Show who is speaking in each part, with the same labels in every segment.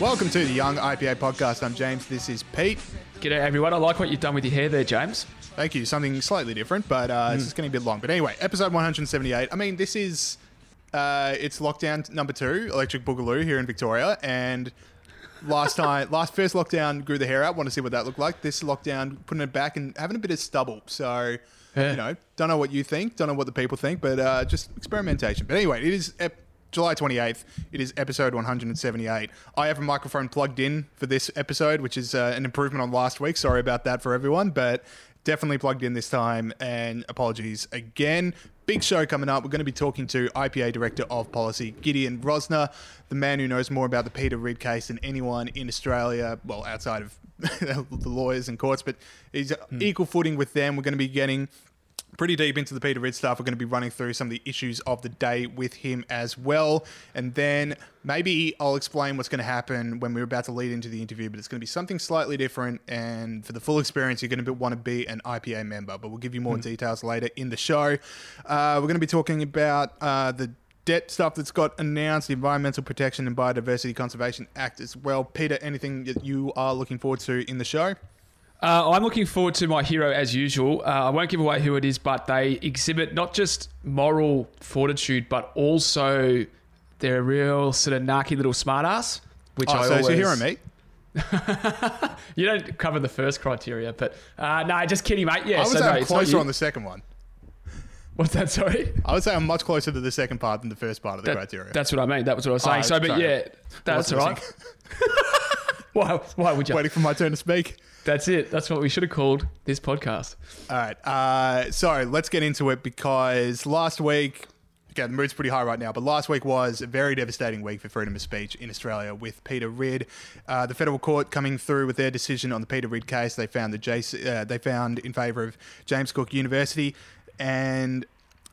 Speaker 1: Welcome to the Young IPA podcast. I'm James. This is Pete.
Speaker 2: G'day everyone. I like what you've done with your hair there, James.
Speaker 1: Thank you. Something slightly different, but uh, it's just getting a bit long. But anyway, episode 178. I mean, this is uh, it's lockdown number two, Electric Boogaloo here in Victoria, and last time, last first lockdown grew the hair out. Want to see what that looked like. This lockdown putting it back and having a bit of stubble. So.
Speaker 2: Yeah.
Speaker 1: You know, don't know what you think, don't know what the people think, but uh, just experimentation. But anyway, it is ep- July 28th. It is episode 178. I have a microphone plugged in for this episode, which is uh, an improvement on last week. Sorry about that for everyone, but definitely plugged in this time. And apologies again. Big show coming up. We're going to be talking to IPA Director of Policy, Gideon Rozner, the man who knows more about the Peter Ridd case than anyone in Australia, well, outside of the lawyers and courts, but he's equal footing with them. We're going to be getting pretty deep into the Peter Ridd stuff. We're going to be running through some of the issues of the day with him as well. And then maybe I'll explain what's going to happen when we're about to lead into the interview, but it's going to be something slightly different. And for the full experience, you're going to want to be an IPA member, but we'll give you more details later in the show. Uh, we're going to be talking about uh, the debt stuff that's got announced, the Environmental Protection and Biodiversity Conservation Act as well. Peter, anything that you are looking forward to in the show?
Speaker 2: Uh, I'm looking forward to my hero as usual. Uh, I won't give away who it is, but they exhibit not just moral fortitude, but also they're a real sort of narky little smartass. Which
Speaker 1: Oh,
Speaker 2: I
Speaker 1: so it's
Speaker 2: always,
Speaker 1: your hero, mate.
Speaker 2: You don't cover the first criteria, but uh, no, just kidding, mate. Yeah,
Speaker 1: I would
Speaker 2: so
Speaker 1: say
Speaker 2: no,
Speaker 1: I'm closer on the second one.
Speaker 2: What's that? Sorry.
Speaker 1: I would say I'm much closer to the second part than the first part of the
Speaker 2: That-
Speaker 1: criteria.
Speaker 2: That's what I mean. That was what I was saying.
Speaker 1: Oh,
Speaker 2: so, but
Speaker 1: sorry.
Speaker 2: yeah, that's all right. why? Why would you?
Speaker 1: Waiting for my turn to speak.
Speaker 2: That's it. That's what we should have called this podcast.
Speaker 1: All right. Uh, so let's get into it because last week, okay, the mood's pretty high right now, but last week was a very devastating week for freedom of speech in Australia with Peter Ridd. Uh, the federal court coming through with their decision on the Peter Ridd case. They found the JC, uh, they found in favour of James Cook University and.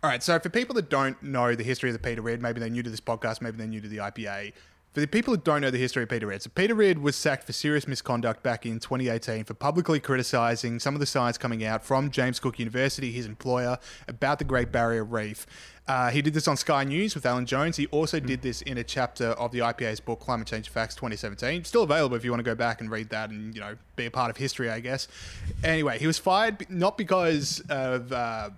Speaker 1: All right, so for people that don't know the history of the Peter Ridd, maybe they're new to this podcast, maybe they're new to the IPA. For the people who don't know the history of Peter Ridd, so Peter Ridd was sacked for serious misconduct back in 2018 for publicly criticising some of the science coming out from James Cook University, his employer, about the Great Barrier Reef. Uh, he did this on Sky News with Alan Jones. He also did this in a chapter of the IPA's book Climate Change Facts 2017. Still available if you want to go back and read that and you know be a part of history, I guess. Anyway, he was fired not because of. Uh,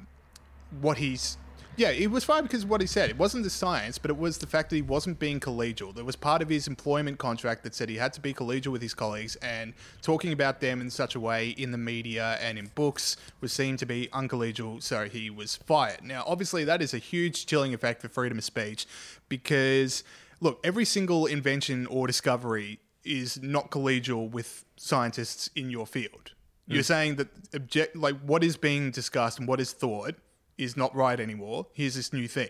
Speaker 1: what he's yeah, he was fired because of what he said. It wasn't the science, but it was the fact that he wasn't being collegial. There was part of his employment contract that said he had to be collegial with his colleagues, and talking about them in such a way in the media and in books was seen to be uncollegial, so he was fired. Now, obviously, that is a huge chilling effect for freedom of speech because, look, every single invention or discovery is not collegial with scientists in your field. You're mm. saying that object like what is being discussed and what is thought is not right anymore. Here's this new thing.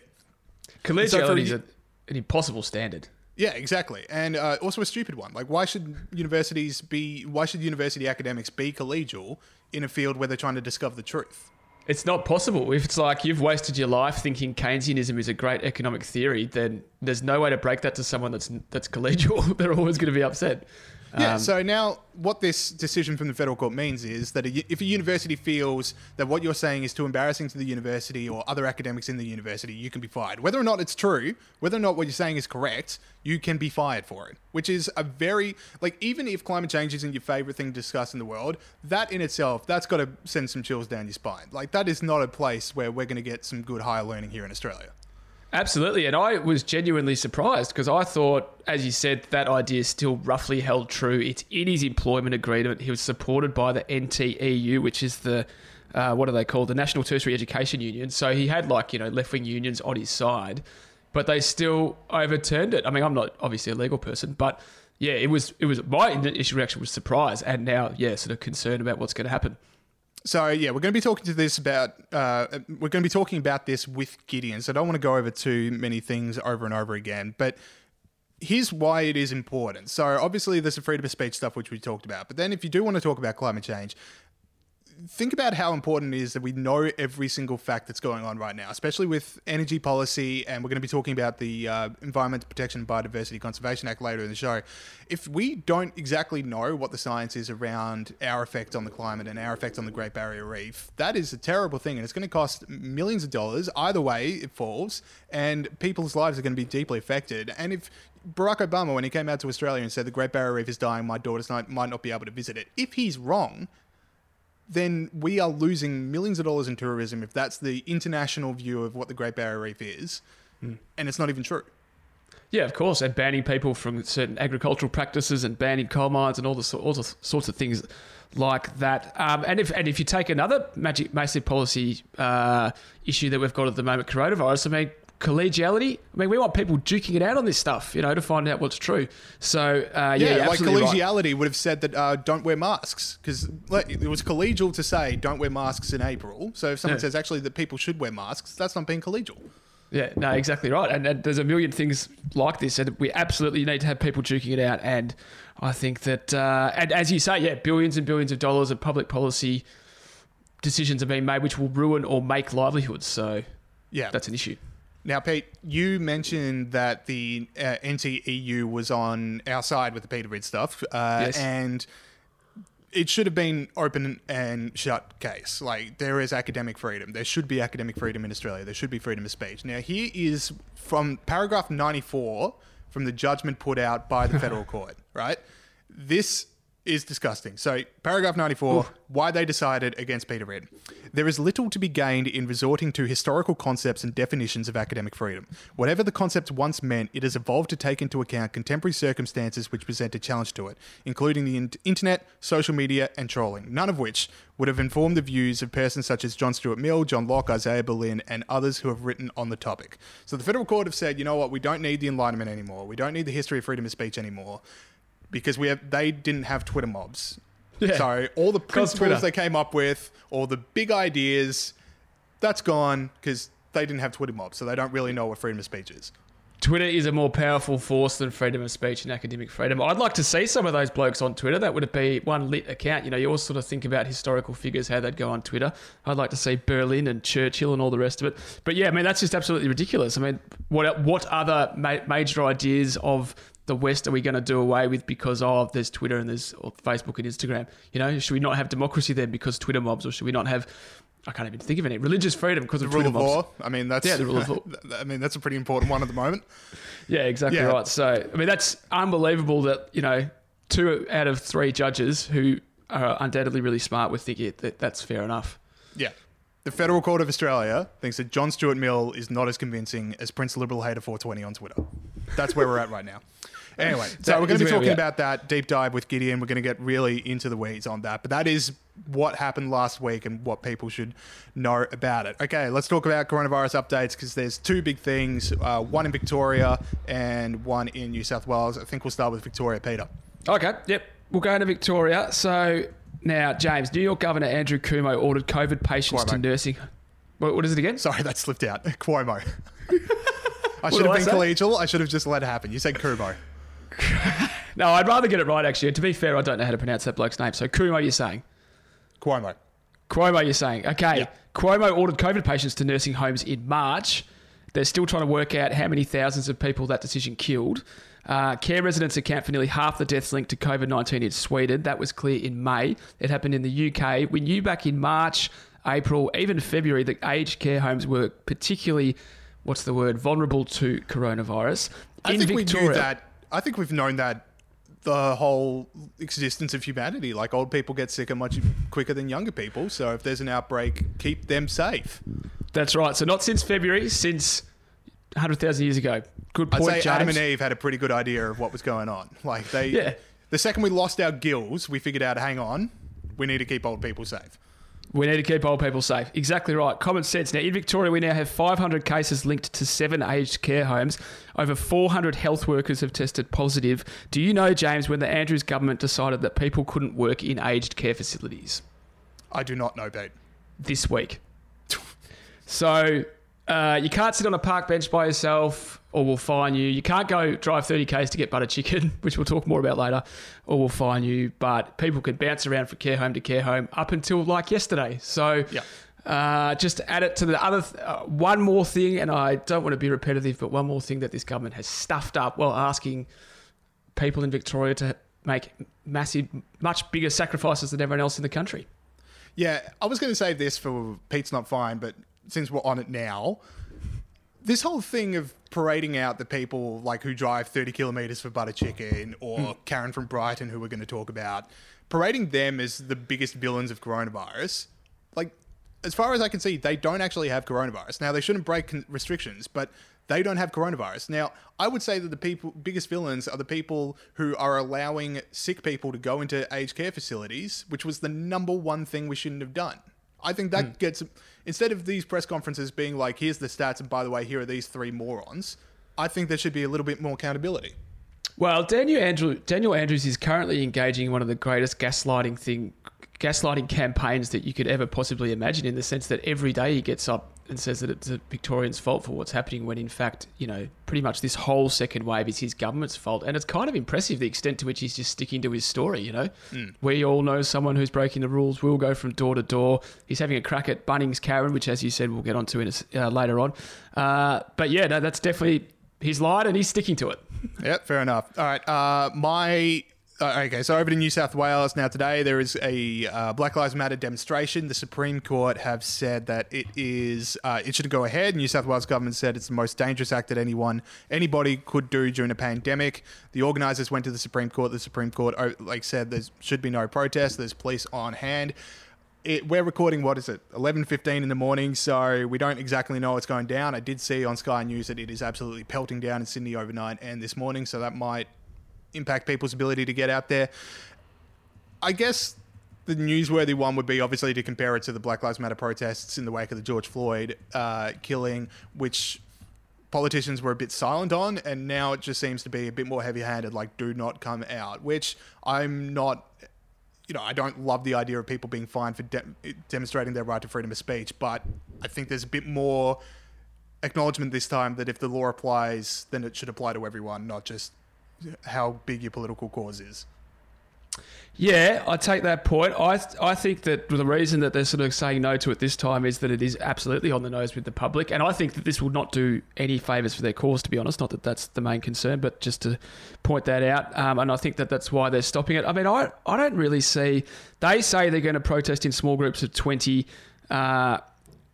Speaker 2: Collegiality is
Speaker 1: for-
Speaker 2: a, an impossible standard.
Speaker 1: Yeah, exactly, and uh, also a stupid one. Like, why should universities be? Why should university academics be collegial in a field where they're trying to discover the truth?
Speaker 2: It's not possible. If it's like you've wasted your life thinking Keynesianism is a great economic theory, then there's no way to break that to someone that's that's collegial. They're always going to be upset.
Speaker 1: Yeah.
Speaker 2: Um,
Speaker 1: so now, what this decision from the federal court means is that a, if a university feels that what you're saying is too embarrassing to the university or other academics in the university, you can be fired. Whether or not it's true, whether or not what you're saying is correct, you can be fired for it. Which is a very like even if climate change isn't your favorite thing to discuss in the world, that in itself that's got to send some chills down your spine. Like that is not a place where we're going to get some good higher learning here in Australia.
Speaker 2: Absolutely. And I was genuinely surprised because I thought, as you said, that idea is still roughly held true. It's in his employment agreement. He was supported by the NTEU, which is the, uh, what are they called? The National Tertiary Education Union. So he had like, you know, left wing unions on his side, but they still overturned it. I mean, I'm not obviously a legal person, but yeah, it was, it was, my initial reaction was surprise and now, yeah, sort of concern about what's going to happen.
Speaker 1: So yeah, we're going to be talking to this about. Uh, we're going to be talking about this with Gideon. So I don't want to go over too many things over and over again. But here's why it is important. So obviously, there's the freedom of speech stuff which we talked about. But then, if you do want to talk about climate change, think about how important it is that we know every single fact that's going on right now, especially with energy policy. And we're going to be talking about the uh, Protection and Biodiversity Conservation Act later in the show. If we don't exactly know what the science is around our effect on the climate and our effect on the Great Barrier Reef, that is a terrible thing. And it's going to cost millions of dollars. Either way, it falls, and people's lives are going to be deeply affected. And if Barack Obama, when he came out to Australia and said the Great Barrier Reef is dying, my daughters might not be able to visit it. If he's wrong, then we are losing millions of dollars in tourism if that's the international view of what the Great Barrier Reef is, and it's not even true.
Speaker 2: Yeah, of course, and banning people from certain agricultural practices and banning coal mines and all the all the sorts of things like that. Um, and if and if you take another magic massive policy uh, issue that we've got at the moment, coronavirus. I mean, collegiality. I mean, we want people duking it out on this stuff, you know, to find out what's true. So uh, yeah,
Speaker 1: Yeah, like
Speaker 2: absolutely right.
Speaker 1: collegiality would have said that uh, don't wear masks because it was collegial to say don't wear masks in April. So if someone
Speaker 2: Yeah.
Speaker 1: says actually that people should wear masks, that's not being collegial.
Speaker 2: Yeah, no, exactly right. And, and there's a million things like this, and we absolutely need to have people duking it out. And I think that, uh, and as you say, yeah, billions and billions of dollars of public policy decisions are being made, which will ruin or make livelihoods. So
Speaker 1: Yeah,
Speaker 2: that's an issue.
Speaker 1: Now, Pete, you mentioned that the uh, NTEU was on our side with the Peter Ridd stuff, uh,
Speaker 2: Yes.
Speaker 1: and it should have been open and shut case. Like there is academic freedom. There should be academic freedom in Australia. There should be freedom of speech. Now, here is from paragraph ninety-four from the judgment put out by the federal court. Right, this is disgusting. So, paragraph 94, why they decided against Peter Ridd. There is little to be gained in resorting to historical concepts and definitions of academic freedom. Whatever the concept once meant, it has evolved to take into account contemporary circumstances which present a challenge to it, including the in- internet, social media, and trolling, none of which would have informed the views of persons such as John Stuart Mill, John Locke, Isaiah Berlin, and others who have written on the topic. So the federal court have said, you know what, we don't need the Enlightenment anymore. We don't need the history of freedom of speech anymore because we have they didn't have Twitter mobs.
Speaker 2: Yeah.
Speaker 1: So all the principles they came up with, all the big ideas, that's gone because they didn't have Twitter mobs, so they don't really know what freedom of speech is.
Speaker 2: Twitter is a more powerful force than freedom of speech and academic freedom. I'd like to see some of those blokes on Twitter. That would be one lit account. You know, you always sort of think about historical figures, how they'd go on Twitter. I'd like to see Berlin and Churchill and all the rest of it. But yeah, I mean, that's just absolutely ridiculous. I mean, what what other ma- major ideas of the West are we going to do away with because oh, there's Twitter and there's or Facebook and Instagram? You know, should we not have democracy then because Twitter mobs, or should we not have? I can't even think of any religious freedom because of
Speaker 1: The rule
Speaker 2: Twitter
Speaker 1: of
Speaker 2: mobs.
Speaker 1: law. I mean, that's
Speaker 2: Yeah, the rule of law.
Speaker 1: I mean, that's a pretty important one at the moment.
Speaker 2: Yeah, exactly
Speaker 1: Yeah.
Speaker 2: right. So, I mean, that's unbelievable that, you know, two out of three judges who are undoubtedly really smart would think it, that that's fair enough.
Speaker 1: Yeah. The Federal Court of Australia thinks that John Stuart Mill is not as convincing as Prince Liberal Hater 420 on Twitter. That's where we're at right now. Anyway, so
Speaker 2: That
Speaker 1: we're going to be talking about that deep dive with Gideon. We're going to get really into the weeds on that. But that is what happened last week and what people should know about it. Okay, let's talk about coronavirus updates because there's two big things uh, one in Victoria and one in New South Wales. I think we'll start with Victoria, Peter.
Speaker 2: Okay, yep. We'll go into Victoria. So, now, James, New York Governor Andrew Cuomo ordered COVID patients to nursing. What, what is it again?
Speaker 1: Sorry, that slipped out. Cuomo. I should have been
Speaker 2: say?
Speaker 1: collegial. I should have just let it happen. You said Cuomo.
Speaker 2: No, I'd rather get it right, actually. To be fair, I don't know how to pronounce that bloke's name. So, Cuomo, you're saying?
Speaker 1: Cuomo.
Speaker 2: Cuomo, you're saying. Okay.
Speaker 1: Yeah.
Speaker 2: Cuomo ordered COVID patients to nursing homes in March. They're still trying to work out how many thousands of people that decision killed. Uh, care residents account for nearly half the deaths linked to COVID 19 in Sweden. That was clear in May. It happened in the UK. We knew back in March, April, even February that aged care homes were particularly, what's the word, vulnerable to coronavirus.
Speaker 1: I
Speaker 2: in
Speaker 1: think we knew that. I think we've known that the whole existence of humanity. Like old people get sicker much quicker than younger people. So if there's an outbreak, keep them safe.
Speaker 2: That's right. So, not since February, since 100,000 years ago. Good point, I'd
Speaker 1: say
Speaker 2: James.
Speaker 1: Adam and Eve had a pretty good idea of what was going on. Like they,
Speaker 2: Yeah.
Speaker 1: the second we lost our gills, we figured out, hang on, we need to keep old people safe.
Speaker 2: We need to keep old people safe. Exactly right. Common sense. Now, in Victoria, we now have 500 cases linked to seven aged care homes. Over 400 health workers have tested positive. Do you know, James, when the Andrews government decided that people couldn't work in aged care facilities?
Speaker 1: I do not know, Pete.
Speaker 2: This week. So, uh, you can't sit on a park bench by yourself or we'll fine you. You can't go drive 30 k's to get butter chicken, which we'll talk more about later, or we'll fine you. But people can bounce around from care home to care home up until like yesterday. So.
Speaker 1: Yeah.
Speaker 2: Uh, just to add it to the other th- uh, one more thing, and I don't want to be repetitive, but one more thing that this government has stuffed up while asking people in Victoria to make massive, much bigger sacrifices than everyone else in the country.
Speaker 1: Yeah, I was going to save this for Pete's Not Fine, but since we're on it now, this whole thing of parading out the people like who drive 30 kilometers for butter chicken or hmm. Karen from Brighton, who we're going to talk about, parading them as the biggest villains of coronavirus, like, as far as I can see, they don't actually have coronavirus. Now, they shouldn't break con- restrictions, but they don't have coronavirus. Now, I would say that the people biggest villains are the people who are allowing sick people to go into aged care facilities, which was the number one thing we shouldn't have done. I think that hmm. gets instead of these press conferences being like, "Here's the stats," and by the way, here are these three morons. I think there should be a little bit more accountability.
Speaker 2: Well, Daniel Andrew, Daniel Andrews is currently engaging in one of the greatest gaslighting thing, gaslighting campaigns that you could ever possibly imagine. In the sense that every day he gets up and says that it's a Victorian's fault for what's happening, when in fact, you know, pretty much this whole second wave is his government's fault. And it's kind of impressive the extent to which he's just sticking to his story. You know, we all know someone who's breaking the rules. We'll go from door to door. He's having a crack at Bunnings Karen, which, as you said, we'll get onto in a uh, later on. Uh, but yeah, no, that's definitely he's lied and he's sticking to it.
Speaker 1: Yep, fair enough. All right, uh, my. Uh, okay, so over to New South Wales now. Today there is a uh, Black Lives Matter demonstration. The Supreme Court have said that it is uh, it should go ahead. New South Wales government said it's the most dangerous act that anyone anybody could do during a pandemic. The organisers went to the Supreme Court. The Supreme Court oh, like said there should be no protest. There's police on hand. It, we're recording what is it 11.15 in the morning so we don't exactly know what's going down i did see on sky news that it is absolutely pelting down in sydney overnight and this morning so that might impact people's ability to get out there i guess the newsworthy one would be obviously to compare it to the black lives matter protests in the wake of the george floyd uh, killing which politicians were a bit silent on, and now it just seems to be a bit more heavy-handed, like do not come out. Which I'm not, you know, I don't love the idea of people being fined for de- demonstrating their right to freedom of speech, but I think there's a bit more acknowledgement this time that if the law applies, then it should apply to everyone, not just how big your political cause is.
Speaker 2: Yeah, I take that point. I I think that the reason that they're sort of saying no to it this time is that it is absolutely on the nose with the public, and I think that this will not do any favors for their cause. To be honest, not that that's the main concern, but just to point that out. Um, and I think that that's why they're stopping it. I mean, I I don't really see. They say they're going to protest in small groups of twenty. Uh,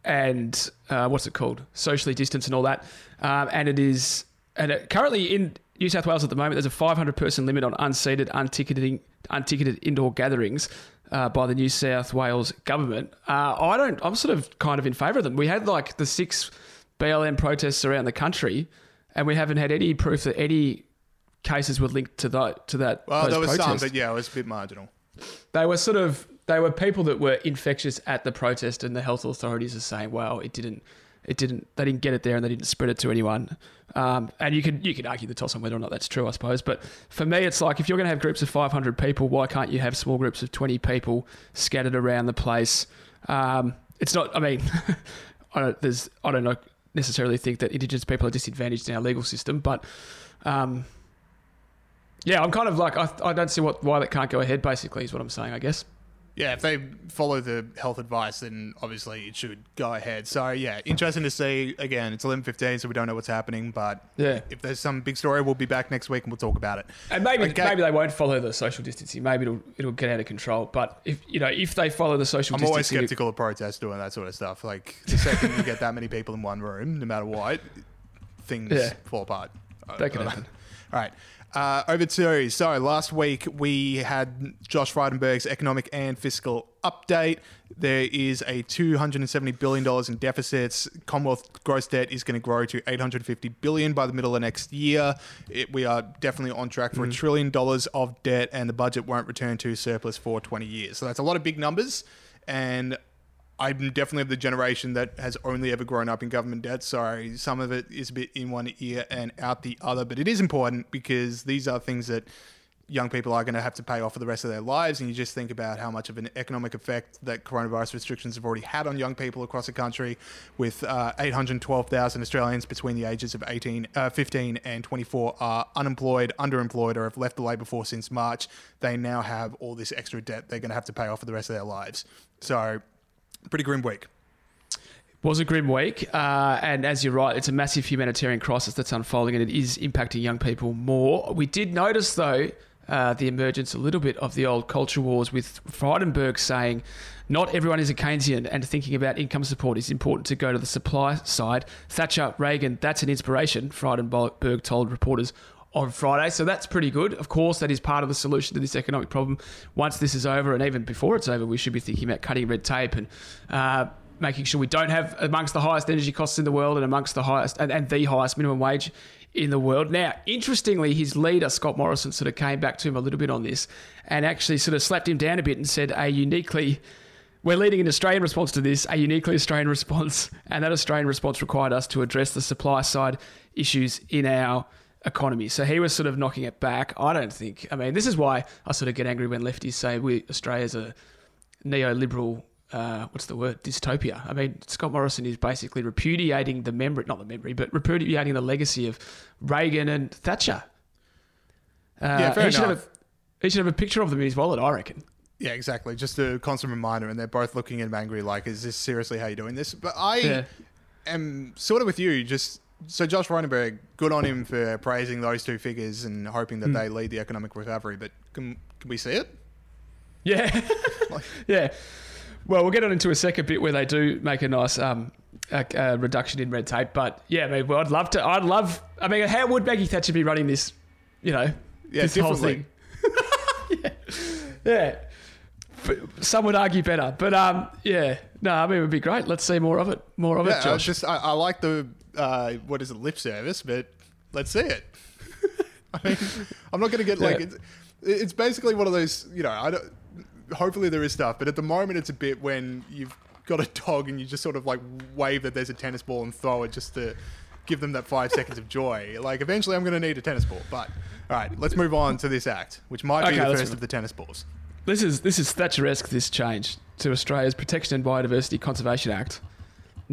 Speaker 2: and uh, what's it called? Socially distance and all that. Um, and it is, and it, currently in New South Wales at the moment, there's a 500 person limit on unseated, unticketing, unticketed indoor gatherings. Uh, by the New South Wales government, uh, I don't. I'm sort of kind of in favour of them. We had like the six BLM protests around the country, and we haven't had any proof that any cases were linked to that. To that.
Speaker 1: Well, there was some, but yeah, it was a bit marginal.
Speaker 2: they were sort of they were people that were infectious at the protest and the health authorities are saying well it didn't it didn't they didn't get it there and they didn't spread it to anyone um, and you could you could argue the toss on whether or not that's true I suppose but for me it's like if you're going to have groups of 500 people why can't you have small groups of 20 people scattered around the place um, it's not I mean I don't there's I don't know necessarily think that indigenous people are disadvantaged in our legal system but um, yeah, I'm kind of like I, I don't see what why that can't go ahead. Basically, is what I'm saying. I guess.
Speaker 1: Yeah, if they follow the health advice, then obviously it should go ahead. So yeah, interesting to see. Again, it's eleven fifteen, so we don't know what's happening. But
Speaker 2: Yeah.
Speaker 1: if there's some big story, we'll be back next week and we'll talk about it.
Speaker 2: And maybe
Speaker 1: Okay.
Speaker 2: maybe they won't follow the social distancing. Maybe it'll it'll get out of control. But if you know if they follow the social
Speaker 1: I'm always
Speaker 2: distancing,
Speaker 1: skeptical of protests doing that sort of stuff. Like the second you get that many people in one room, no matter what, things
Speaker 2: Yeah.
Speaker 1: fall apart.
Speaker 2: That can uh, happen.
Speaker 1: All right. Uh, over to so last week we had Josh Frydenberg's economic and fiscal update. There is a two hundred and seventy billion dollars in deficits. Commonwealth gross debt is going to grow to eight hundred fifty billion by the middle of next year. It, we are definitely on track for a trillion dollars of debt, and the budget won't return to surplus for twenty years. So that's a lot of big numbers, and I'm definitely of the generation that has only ever grown up in government debt. Sorry, some of it is a bit in one ear and out the other, but it is important because these are things that young people are going to have to pay off for the rest of their lives. And you just think about how much of an economic effect that coronavirus restrictions have already had on young people across the country, with uh, 812,000 Australians between the ages of 18, uh, 15 and 24 are unemployed, underemployed, or have left the labour force since March. They now have all this extra debt they're going to have to pay off for the rest of their lives. So, pretty grim week.
Speaker 2: was a grim week, uh, and as you're right, it's a massive humanitarian crisis that's unfolding, and it is impacting young people more. We did notice, though, uh, the emergence a little bit of the old culture wars with Frydenberg saying not everyone is a Keynesian and thinking about income support is important to go to the supply side. Thatcher, Reagan, that's an inspiration, Frydenberg told reporters on Friday. So that's pretty good. Of course, that is part of the solution to this economic problem. Once this is over, and even before it's over, we should be thinking about cutting red tape and uh, making sure we don't have amongst the highest energy costs in the world and amongst the highest and, and the highest minimum wage in the world. Now, interestingly, his leader, Scott Morrison, sort of came back to him a little bit on this and actually sort of slapped him down a bit and said a uniquely we're leading an Australian response to this, a uniquely Australian response, and that Australian response required us to address the supply side issues in our economy. So he was sort of knocking it back. I don't think. I mean, this is why I sort of get angry when lefties say we Australia's a neoliberal. Uh, what's the word? Dystopia. I mean, Scott Morrison is basically repudiating the memory, not the memory, but repudiating the legacy of Reagan and Thatcher. Uh,
Speaker 1: Yeah, fair
Speaker 2: he should, have a, he should have a picture of them in his wallet, I reckon.
Speaker 1: Yeah, exactly. Just a constant reminder, and they're both looking at him angry, like, "Is this seriously how you're doing this?" But I
Speaker 2: Yeah.
Speaker 1: am sort of with you. Just so Josh Frydenberg, good on him for praising those two figures and hoping that they lead the economic recovery. But can can we see it?
Speaker 2: Yeah.
Speaker 1: Like-
Speaker 2: yeah. Well, we'll get on into a second bit where they do make a nice um, a, a reduction in red tape. But yeah, I mean, well, I'd love to. I'd love. I mean, how would Maggie Thatcher be running this? You know,
Speaker 1: Yeah,
Speaker 2: this whole thing. yeah. yeah. Some would argue better, but um, yeah. No, I mean, it would be great. Let's see more of it. More of
Speaker 1: Yeah,
Speaker 2: it,
Speaker 1: I
Speaker 2: Josh.
Speaker 1: just I, I like the uh, what is it lip service, but let's see it. I mean, I'm not going to get like
Speaker 2: Yeah.
Speaker 1: it's, it's basically one of those you know I don't. Hopefully there is stuff, but at the moment it's a bit when you've got a dog and you just sort of like wave that there's a tennis ball and throw it just to give them that five seconds of joy. Like eventually I'm going to need a tennis ball, but all right, let's move on to this act, which might be the first
Speaker 2: move-
Speaker 1: of the tennis balls.
Speaker 2: This is this is Thatcheresque. This change to Australia's Protection and Biodiversity Conservation Act.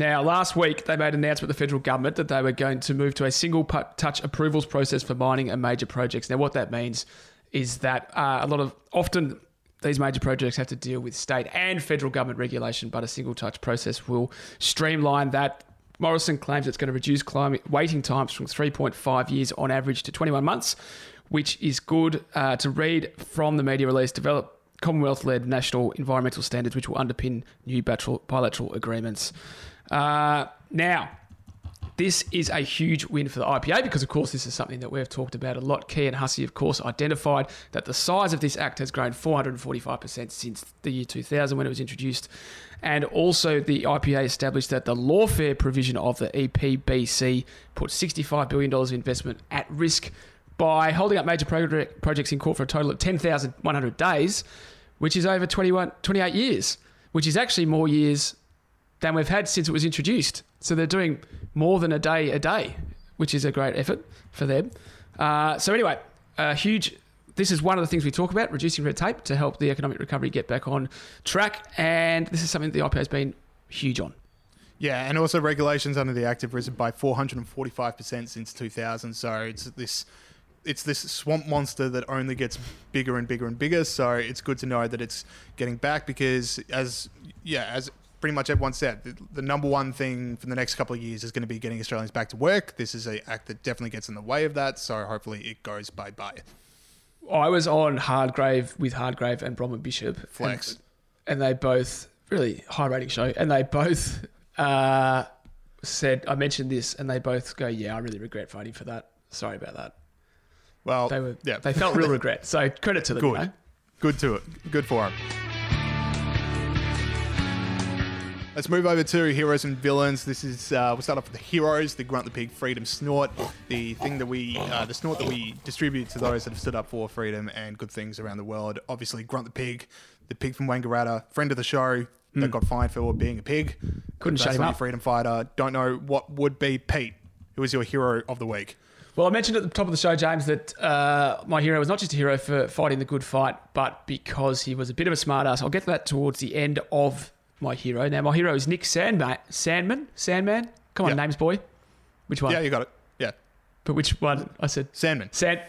Speaker 2: Now, last week they made an announcement with the federal government that they were going to move to a single touch approvals process for mining and major projects. Now, what that means is that uh, a lot of often these major projects have to deal with state and federal government regulation, but a single touch process will streamline that. Morrison claims it's going to reduce climate waiting times from 3.5 years on average to 21 months, which is good uh, to read from the media release. Develop Commonwealth led national environmental standards, which will underpin new bilateral, bilateral agreements. Uh, now, this is a huge win for the IPA because, of course, this is something that we've talked about a lot. Key and Hussey, of course, identified that the size of this act has grown 445% since the year 2000 when it was introduced. And also, the IPA established that the lawfare provision of the EPBC put $65 billion of investment at risk by holding up major project, projects in court for a total of 10,100 days, which is over 21, 28 years, which is actually more years than we've had since it was introduced. So they're doing more than a day a day, which is a great effort for them. Uh, so anyway, a huge. This is one of the things we talk about, reducing red tape to help the economic recovery get back on track. And this is something the IPA has been huge on.
Speaker 1: Yeah, and also regulations under the Act have risen by 445% since 2000. So it's this it's this swamp monster that only gets bigger and bigger and bigger. So it's good to know that it's getting back because as yeah, as pretty much everyone said, the, the number one thing for the next couple of years is going to be getting Australians back to work. This is a act that definitely gets in the way of that. So hopefully it goes bye bye.
Speaker 2: I was on Hardgrave with Hardgrave and Bronwyn Bishop.
Speaker 1: Flex.
Speaker 2: And, and they both, really high rating show, and they both uh, said, I mentioned this, and they both go, Yeah, I really regret voting for that. Sorry about that.
Speaker 1: Well,
Speaker 2: They were,
Speaker 1: yeah,
Speaker 2: they felt real regret. So credit to them.
Speaker 1: Good.
Speaker 2: you know?
Speaker 1: Good to it. Good for him. Let's move over to heroes and villains. This is uh, we'll start off with the heroes, the Grunt the Pig Freedom Snort, the thing that we, uh, the snort that we distribute to those that have stood up for freedom and good things around the world. Obviously, Grunt the Pig, the pig from Wangaratta, friend of the show, that got fined for being a pig.
Speaker 2: Hmm. Couldn't shut him up.
Speaker 1: freedom fighter. Don't know what would be Pete. Who is your hero of the week?
Speaker 2: Well, I mentioned at the top of the show, James, that uh, my hero was not just a hero for fighting the good fight, but because he was a bit of a smartass. I'll get to that towards the end of my hero. Now, my hero is Nick Sandmann. Sandmann? Sandmann? Come on,
Speaker 1: Yeah.
Speaker 2: names boy. Which one?
Speaker 1: Yeah, you got it. Yeah,
Speaker 2: But which one? I said
Speaker 1: Sandmann.
Speaker 2: Sand.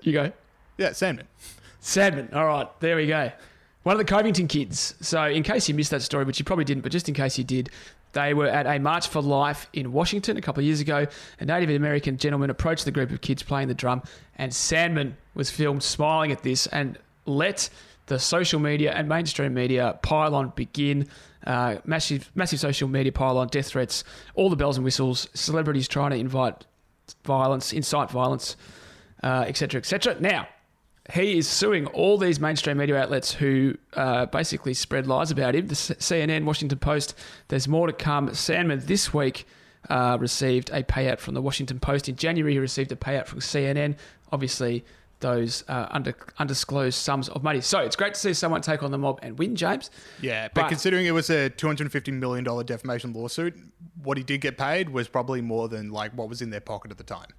Speaker 2: You go.
Speaker 1: Yeah, Sandmann.
Speaker 2: Sandmann. All right, there we go. One of the Covington kids. So, in case you missed that story, which you probably didn't, but just in case you did, they were at a March for Life in Washington a couple of years ago. A Native American gentleman approached the group of kids playing the drum, and Sandmann was filmed smiling at this and let the social media and mainstream media pylon begin. Uh, massive, massive social media pylon, death threats, all the bells and whistles, celebrities trying to invite violence, incite violence, uh, etc. et. Now, he is suing all these mainstream media outlets who uh, basically spread lies about him. The CNN, Washington Post. There's more to come. Sandmann this week uh, received a payout from the Washington Post. In January, he received a payout from CNN. Obviously, those uh, under, undisclosed sums of money. So it's great to see someone take on the mob and win, James.
Speaker 1: Yeah, but,
Speaker 2: But-
Speaker 1: considering it was a two hundred and fifty million dollar defamation lawsuit, what he did get paid was probably more than like what was in their pocket at the time.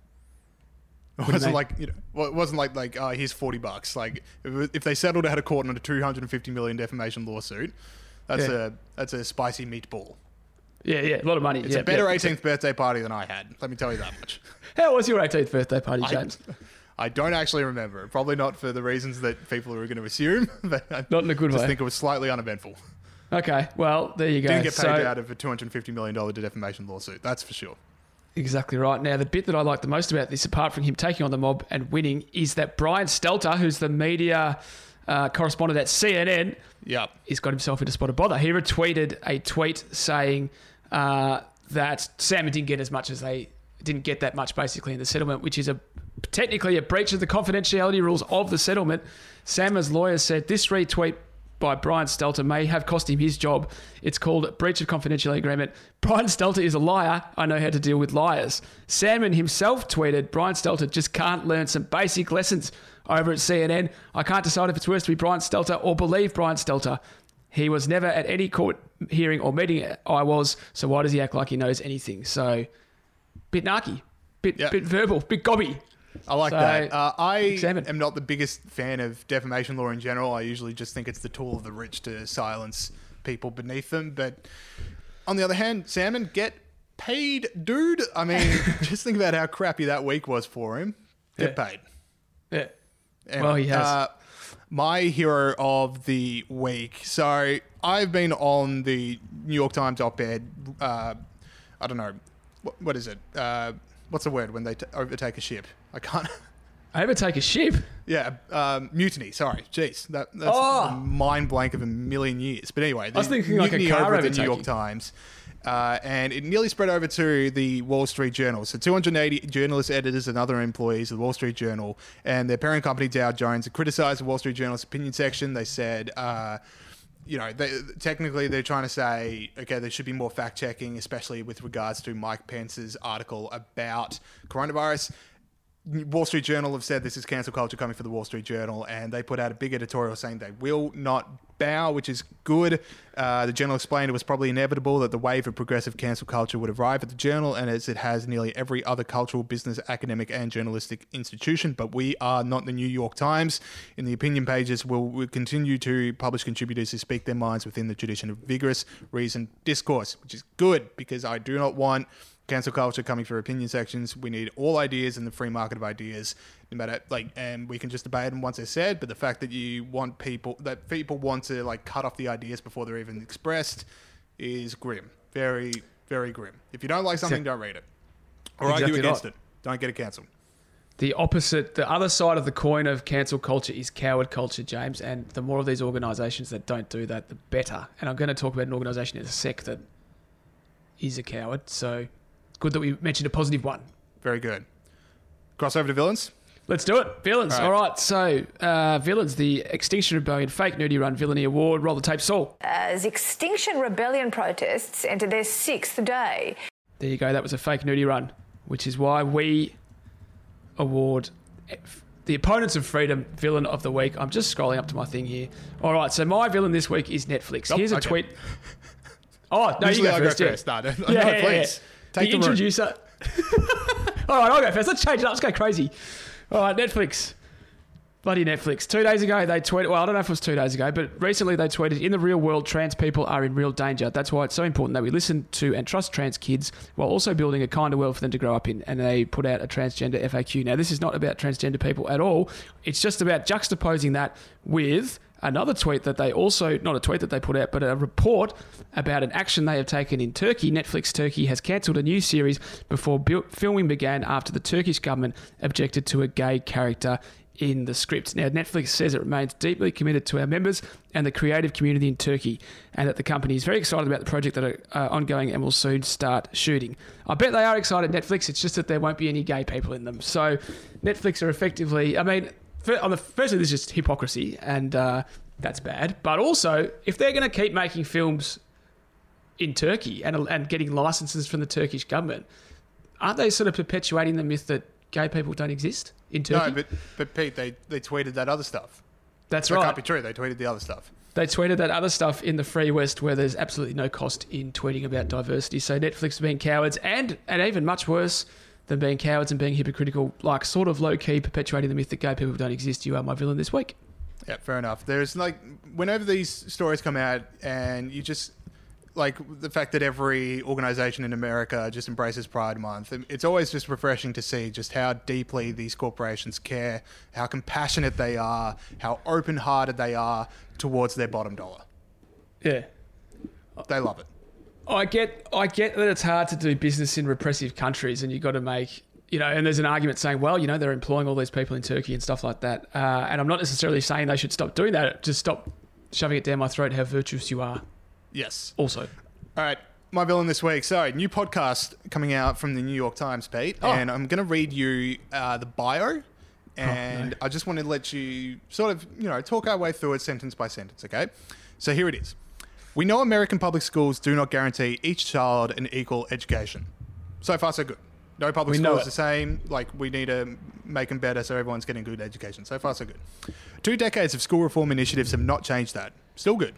Speaker 1: It wasn't like you know, well, it wasn't like like uh, here's forty bucks. Like if, they settled out of court on a two hundred and fifty million defamation lawsuit, that's
Speaker 2: Yeah.
Speaker 1: a that's a spicy meatball.
Speaker 2: Yeah, yeah, a lot of money.
Speaker 1: It's
Speaker 2: yeah,
Speaker 1: a better
Speaker 2: yeah.
Speaker 1: 18th birthday party than I had. Let me tell you that much.
Speaker 2: How was your 18th birthday party, James?
Speaker 1: I don't actually remember. Probably not for the reasons that people are going to assume, but I
Speaker 2: Not in a good
Speaker 1: just
Speaker 2: way.
Speaker 1: Just think it was slightly uneventful.
Speaker 2: Okay, well, there you go.
Speaker 1: Didn't get paid
Speaker 2: So-
Speaker 1: out of a two hundred and fifty million dollar defamation lawsuit. That's for sure.
Speaker 2: Exactly right. Now, the bit that I like the most about this, apart from him taking on the mob and winning, is that Brian Stelter, who's the media uh, correspondent at CNN,
Speaker 1: Yep.
Speaker 2: he's got himself into spot of bother. He retweeted a tweet saying uh, that Sandmann didn't get as much as they didn't get that much basically in the settlement, which is a technically a breach of the confidentiality rules of the settlement. Sandmann's lawyer said this retweet by Brian Stelter may have cost him his job. It's called breach of confidentiality agreement. Brian Stelter is a liar. I know how to deal with liars. Sandmann himself tweeted Brian Stelter just can't learn some basic lessons over at CNN. I can't decide if it's worse to be Brian Stelter or believe Brian Stelter. He was never at any court hearing or meeting I was, so why does he act like he knows anything? So, bit narky, bit, bit verbal, bit gobby.
Speaker 1: I like
Speaker 2: So,
Speaker 1: that. Uh, I
Speaker 2: examine.
Speaker 1: am not the biggest fan of defamation law in general. I usually just think it's the tool of the rich to silence people beneath them. But on the other hand, Sandmann, get paid, dude. I mean, just think about how crappy that week was for him. Get
Speaker 2: Yeah.
Speaker 1: paid.
Speaker 2: Yeah.
Speaker 1: Anyway,
Speaker 2: Well, he has.
Speaker 1: Uh, my hero of the week. So I've been on the New York Times op-ed. Uh, I don't know what, what is it. Uh, what's the word when they t- overtake a ship? I can't.
Speaker 2: I ever take a ship?
Speaker 1: Yeah, um, mutiny. Sorry, jeez, that, that's
Speaker 2: Oh.
Speaker 1: a mind blank of a million years. But anyway, the
Speaker 2: was thinking like a car
Speaker 1: over at the New York. Times, uh, and it nearly spread over to the Wall Street Journal. So 280 journalists, editors, and other employees of the Wall Street Journal and their parent company Dow Jones criticised the Wall Street Journal's opinion section. They said. Uh, you know, they, technically they're trying to say, okay, there should be more fact checking, especially with regards to Mike Pence's article about coronavirus. Wall Street Journal have said this is cancel culture coming for the Wall Street Journal, and they put out a big editorial saying they will not bow, which is good. Uh, the Journal explained it was probably inevitable that the wave of progressive cancel culture would arrive at the Journal, and as it has nearly every other cultural, business, academic, and journalistic institution. But we are not the New York Times. In the opinion pages, we'll, we'll continue to publish contributors who speak their minds within the tradition of vigorous, reasoned discourse, which is good because I do not want cancel culture coming for opinion sections. We need all ideas in the free market of ideas, no matter like, and we can just debate them once they're said. But the fact that you want people that people want to like cut off the ideas before they're even expressed is grim, very very grim. If you don't like something, don't read it or argue against
Speaker 2: right.
Speaker 1: it. Don't get it cancelled.
Speaker 2: The opposite, the other side of the coin of cancel culture is coward culture, James. And the more of these organisations that don't do that, the better. And I'm going to talk about an organisation in a sec that is a coward. So good that we mentioned a positive one.
Speaker 1: Very good. Cross over to villains.
Speaker 2: Let's do it. Villains.
Speaker 1: All
Speaker 2: All
Speaker 1: right.
Speaker 2: right. So, uh, villains, the Extinction Rebellion Fake Nerdy Run Villainy Award. Roll the tape, Saul.
Speaker 3: As Extinction Rebellion protests enter their sixth day,
Speaker 2: There you go. That was a fake nerdy run, which is why we award the opponents of freedom villain of the week. I'm just scrolling up to my thing here. All right, so my villain this week is Netflix.
Speaker 1: Oh,
Speaker 2: Here's a
Speaker 1: okay.
Speaker 2: tweet. Oh, no,
Speaker 1: Usually
Speaker 2: you go
Speaker 1: I
Speaker 2: first.
Speaker 1: go
Speaker 2: yeah.
Speaker 1: first. No, no,
Speaker 2: Yeah,
Speaker 1: no,
Speaker 2: yeah, yeah.
Speaker 1: Take
Speaker 2: the
Speaker 1: the room.
Speaker 2: introducer. Uh, all right, I'll go first. Let's change it up. Let's go crazy. All right, Netflix. Bloody Netflix. Two days ago, they tweeted, well, I don't know if it was two days ago, but recently they tweeted, in the real world, trans people are in real danger. That's why it's so important that we listen to and trust trans kids while also building a kinder world for them to grow up in. And they put out a transgender FAQ. Now, this is not about transgender people at all. It's just about juxtaposing that with another tweet that they also, not a tweet that they put out, but a report about an action they have taken in Turkey. Netflix Turkey has cancelled a new series before filming began after the Turkish government objected to a gay character in the script. Now, Netflix says it remains deeply committed to our members and the creative community in Turkey, and that the company is very excited about the project that are uh, ongoing and will soon start shooting. I bet they are excited, Netflix. It's just that there won't be any gay people in them. So, Netflix are effectively, I mean, on the firstly, this is just hypocrisy, and uh, that's bad. But also, if they're going to keep making films in Turkey and and getting licenses from the Turkish government, aren't they sort of perpetuating the myth that gay people don't exist in Turkey?
Speaker 1: No, but but Pete, they they tweeted that other stuff.
Speaker 2: that's
Speaker 1: That
Speaker 2: right.
Speaker 1: can't be true. They tweeted the other stuff.
Speaker 2: They tweeted that other stuff in the free west where there's absolutely no cost in tweeting about diversity. So Netflix being cowards and and even much worse than being cowards and being hypocritical, like sort of low key perpetuating the myth that gay people don't exist. You are my villain this week.
Speaker 1: Yeah, fair enough. There's like whenever these stories come out, and you just like the fact that every organization in America just embraces Pride Month. Um, it's always just refreshing to see just how deeply these corporations care, how compassionate they are, how open-hearted they are towards their bottom dollar.
Speaker 2: Yeah.
Speaker 1: They love it.
Speaker 2: I get I get that it's hard to do business in repressive countries and you've got to make you know, and there's an argument saying, well, you know, they're employing all these people in Turkey and stuff like that. Uh, and I'm not necessarily saying they should stop doing that. Just stop shoving it down my throat how virtuous you are.
Speaker 1: Yes.
Speaker 2: Also,
Speaker 1: All right, my villain this week. So, new podcast coming out from the New York Times, Pete,
Speaker 2: Oh.
Speaker 1: and I'm going to read you uh, the bio, and I just want to let you sort of, you know, talk our way through it sentence by sentence. Okay, so here it is. We know American public schools do not guarantee each child an equal education. So far, so good. No public
Speaker 2: We know
Speaker 1: schools
Speaker 2: it.
Speaker 1: the same. Like we need to make them better so everyone's getting good education. So far, so good. Two decades of school reform initiatives have not changed that. Still good.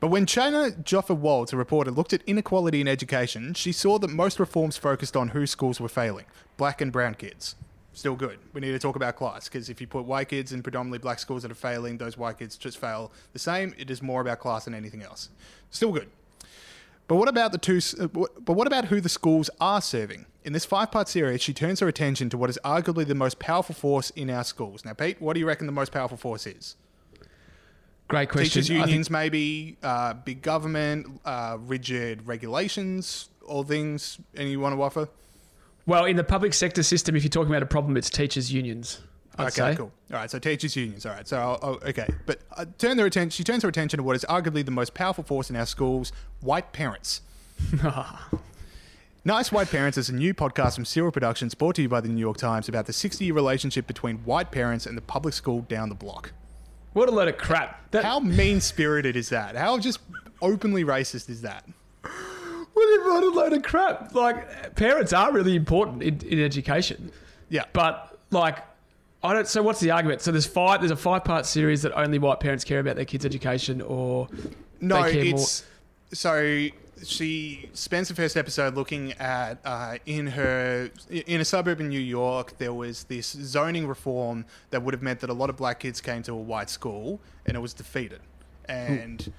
Speaker 1: But when Chana Joffe-Walt, a reporter, looked at inequality in education, she saw that most reforms focused on whose schools were failing black and brown kids. Still good. We need to talk about class because if you put white kids in predominantly black schools that are failing, those white kids just fail the same. It is more about class than anything else. Still good. But what about the two? uh, But what about who the schools are serving? In this five-part series, she turns her attention to what is arguably the most powerful force in our schools. Now, Pete, what do you reckon the most powerful force is?
Speaker 2: great question.
Speaker 1: Teachers
Speaker 2: I think-
Speaker 1: unions, maybe uh, big government, uh, rigid regulations, all things. Any you want to offer?
Speaker 2: Well, in the public sector system, if you're talking about a problem, it's teachers' unions. I'd
Speaker 1: okay,
Speaker 2: say.
Speaker 1: cool. All right, so teachers unions. All right, so I'll, I'll- okay, but uh, turn their attention. She turns her attention to what is arguably the most powerful force in our schools: white parents. Nice White Parents is a new podcast from Serial Productions brought to you by the New York Times about the 60 year relationship between white parents and the public school down the block.
Speaker 2: What a load of crap. That,
Speaker 1: How mean spirited is that? How just openly racist is that?
Speaker 2: What a, load of crap. Like, parents are really important in, in education.
Speaker 1: Yeah.
Speaker 2: But, like, I don't. So, what's the argument? So, there's five. There's a five-part series that only white parents care about their kids' education, or
Speaker 1: No,
Speaker 2: they care more.
Speaker 1: it's so she spends the first episode looking at uh, in her in a suburb in New York. There was this zoning reform that would have meant that a lot of black kids came to a white school, and it was defeated. And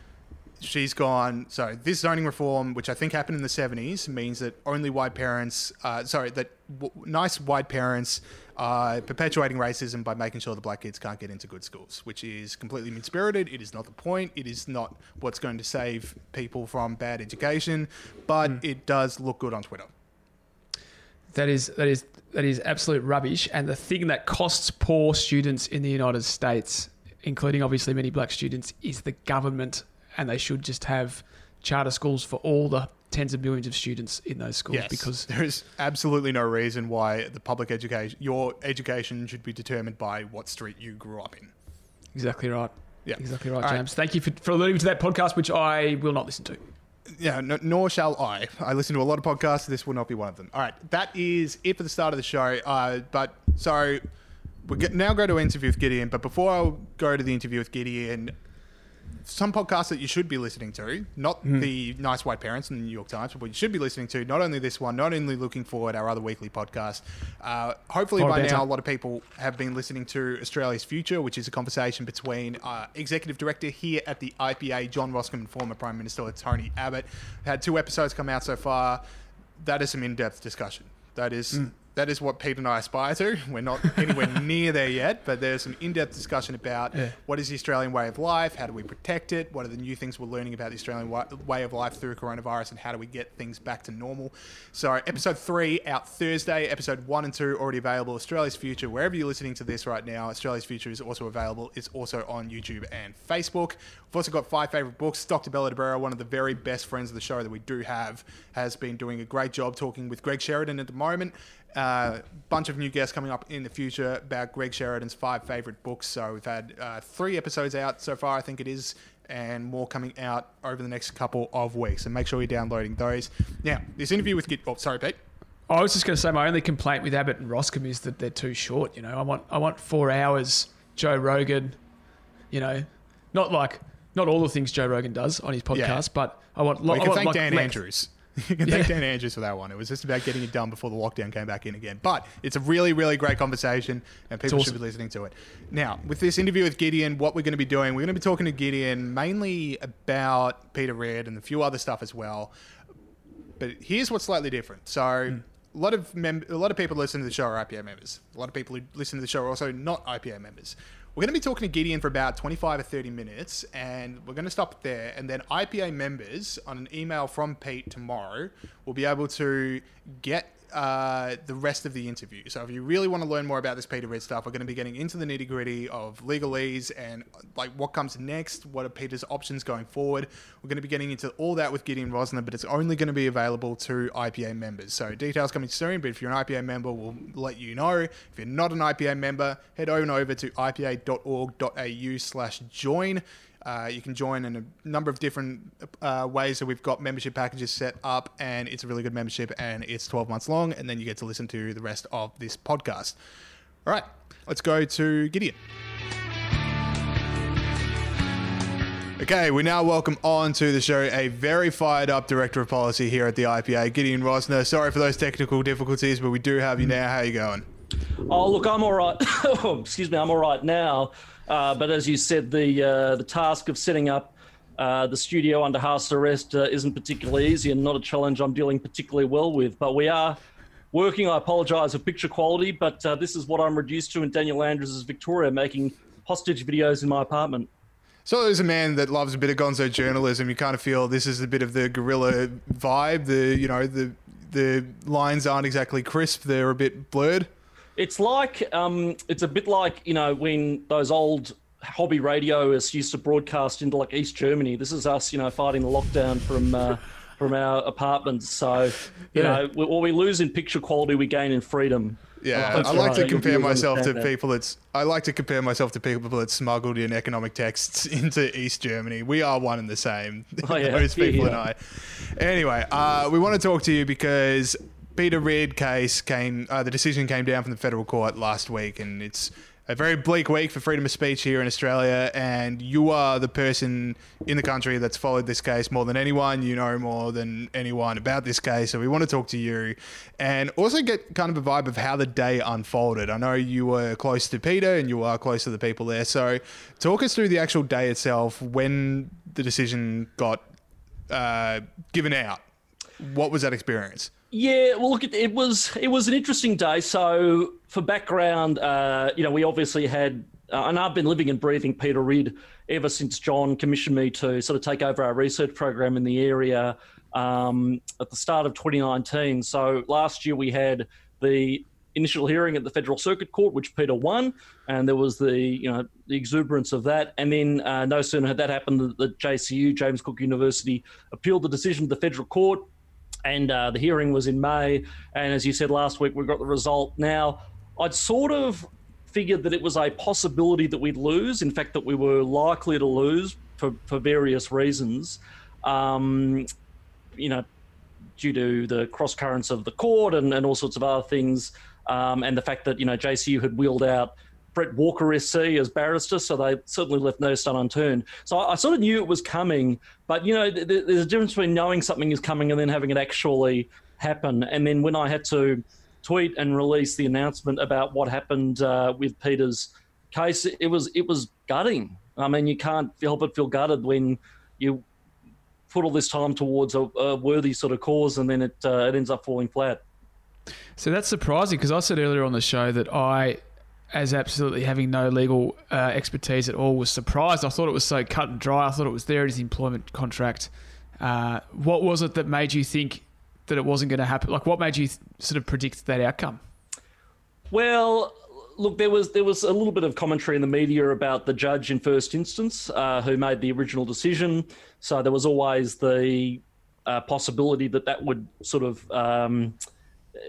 Speaker 1: she's gone. So this zoning reform, which I think happened in the seventies, means that only white parents, uh, sorry, that w- nice white parents are perpetuating racism by making sure the black kids can't get into good schools, which is completely mean spirited. It is not the point. It is not what's going to save people from bad education, but it does look good on Twitter.
Speaker 2: That is that is that is absolute rubbish. And the thing that costs poor students in the United States, including obviously many black students, is the government, and they should just have charter schools for all the tens of millions of students in those schools
Speaker 1: Yes,
Speaker 2: because
Speaker 1: there is absolutely no reason why the public education, your education, should be determined by what street you grew up in.
Speaker 2: exactly right.
Speaker 1: Yeah.
Speaker 2: Exactly right,
Speaker 1: All right.
Speaker 2: James. Thank you for, for alluding to that podcast, which I will not listen to.
Speaker 1: Yeah, no, nor shall I. I listen to a lot of podcasts. This will not be one of them. All right, that is it for the start of the show. Uh, but so we now go to interview with Gideon. But before I go to the interview with Gideon, some podcasts that you should be listening to, not
Speaker 2: Hmm.
Speaker 1: the Nice White Parents in the New York Times, but what you should be listening to, not only this one, not only looking forward our other weekly podcast. Uh, hopefully by
Speaker 2: better.
Speaker 1: now, a lot of people have been listening to Australia's Future, which is a conversation between uh, Executive Director here at the IPA, John Roskam, and former Prime Minister Tony Abbott. Had two episodes come out so far. That is some in-depth discussion. That is
Speaker 2: Hmm.
Speaker 1: That is what Pete and I aspire to. We're not anywhere near there yet, but there's some in-depth discussion about
Speaker 2: Yeah.
Speaker 1: what is the Australian way of life, how do we protect it, what are the new things we're learning about the Australian way of life through coronavirus, and how do we get things back to normal. So, episode three out Thursday, episode one and two already available. Australia's Future, wherever you're listening to this right now, Australia's Future is also available. It's also on YouTube and Facebook. We've also got five favorite books. Dr. Bella d'Abrera, one of the very best friends of the show that we do have, has been doing a great job talking with Greg Sheridan at the moment. Uh, bunch of new guests coming up in the future about Greg Sheridan's five favorite books. So we've had uh, three episodes out so far, I think it is, and more coming out over the next couple of weeks. So make sure you're downloading those. Now, this interview with Git. Oh, sorry, Pete.
Speaker 2: I was just going to say my only complaint with Abbott and Roskam is that they're too short. You know, I want I want four hours. Joe Rogan, you know, not like not all the things Joe Rogan does on his podcast,
Speaker 1: Yeah.
Speaker 2: but I want.
Speaker 1: Well, you
Speaker 2: I want,
Speaker 1: thank
Speaker 2: like,
Speaker 1: Dan
Speaker 2: length.
Speaker 1: Andrews. You can thank
Speaker 2: Yeah.
Speaker 1: Dan Andrews for that one. It was just about getting it done before the lockdown came back in again. But it's a really, really great conversation, and people should be listening to it. Now, with this interview with Gideon, what we're going to be doing, we're going to be talking to Gideon mainly about Peter Ridd and a few other stuff as well. But here's what's slightly different. So.
Speaker 2: Hmm.
Speaker 1: A lot of mem- a lot of people listen to the show are IPA members. A lot of people who listen to the show are also not IPA members. We're going to be talking to Gideon for about 25 or 30 minutes, and we're going to stop there. And then IPA members, on an email from Pete tomorrow, will be able to get uh, the rest of the interview. So if you really want to learn more about this Peter Ridd stuff, we're going to be getting into the nitty gritty of legalese and like what comes next, what are Peter's options going forward. We're going to be getting into all that with Gideon Rozner, but it's only going to be available to IPA members. So details coming soon, but if you're an IPA member, we'll let you know. If you're not an IPA member, head on over to ipa.org.au slash join. Uh, you can join in a number of different uh, ways. So we've got membership packages set up, and it's a really good membership, and it's 12 months long, and then you get to listen to the rest of this podcast. All right, let's go to Gideon. Okay, we now welcome on to the show a very fired up director of policy here at the IPA, Gideon Rozner. Sorry for those technical difficulties, but we do have you now. How are you going?
Speaker 4: Oh, look, I'm all right. Oh, Excuse me, I'm all right now. Uh, but as you said, the uh, the task of setting up uh, the studio under house arrest uh, isn't particularly easy and not a challenge I'm dealing particularly well with. But we are working. I apologise for picture quality, but uh, this is what I'm reduced to in Daniel Andrews' Victoria, making hostage videos in my apartment.
Speaker 1: So, as a man that loves a bit of gonzo journalism, you kind of feel this is a bit of the guerrilla vibe. The you know the the lines aren't exactly crisp; they're a bit blurred.
Speaker 4: It's like um, it's a bit like you know when those old hobby radioists used to broadcast into like East Germany. This is us, you know, fighting the lockdown from uh, from our apartments. So you
Speaker 2: Yeah.
Speaker 4: know, we, what we lose in picture quality, we gain in freedom.
Speaker 1: Yeah,
Speaker 4: That's
Speaker 1: I like
Speaker 4: right.
Speaker 1: to compare myself to
Speaker 4: understand that.
Speaker 1: people that's. I like to compare myself to people that smuggled in economic texts into East Germany. We are one and the same.
Speaker 4: Oh, yeah.
Speaker 1: Those
Speaker 4: Yeah,
Speaker 1: people
Speaker 4: yeah.
Speaker 1: and I. Anyway, uh, we want to talk to you because Peter Ridd case came. Uh, the decision came down from the federal court last week, and it's a very bleak week for freedom of speech here in Australia. And you are the person in the country that's followed this case more than anyone. You know more than anyone about this case. So we want to talk to you and also get kind of a vibe of how the day unfolded. I know you were close to Peter and you are close to the people there. So talk us through the actual day itself when the decision got uh, given out. What was that experience?
Speaker 4: Yeah, well, look, it, it was it was an interesting day. So, for background, uh, you know, we obviously had, uh, and I've been living and breathing Peter Ridd ever since John commissioned me to sort of take over our research program in the area um, at the start of 2019. So last year we had the initial hearing at the Federal Circuit Court, which Peter won, and there was the you know the exuberance of that. And then uh, no sooner had that happened, the, the JCU, James Cook University, appealed the decision to the Federal Court and uh, the hearing was in May. And as you said last week, we got the result. Now, I'd sort of figured that it was a possibility that we'd lose. In fact, that we were likely to lose for, for various reasons. Um, you know, due to the cross currents of the court and, and all sorts of other things, um, and the fact that you know JCU had wheeled out Brett Walker SC as barrister, so they certainly left no stone unturned. So I, I sort of knew it was coming, but you know, th- th- there's a difference between knowing something is coming and then having it actually happen. And then when I had to tweet and release the announcement about what happened uh, with Peter's case, it was it was gutting. I mean, you can't help but feel gutted when you put all this time towards a, a worthy sort of cause and then it uh, it ends up falling flat.
Speaker 2: So that's surprising because I said earlier on the show that I, as absolutely having no legal uh, expertise at all, was surprised. I thought it was so cut and dry. I thought it was there in his employment contract. Uh, what was it that made you think that it wasn't going to happen? Like, what made you th- sort of predict that outcome?
Speaker 4: Well, look, there was there was a little bit of commentary in the media about the judge in first instance uh, who made the original decision. So there was always the uh, possibility that that would sort of. Um,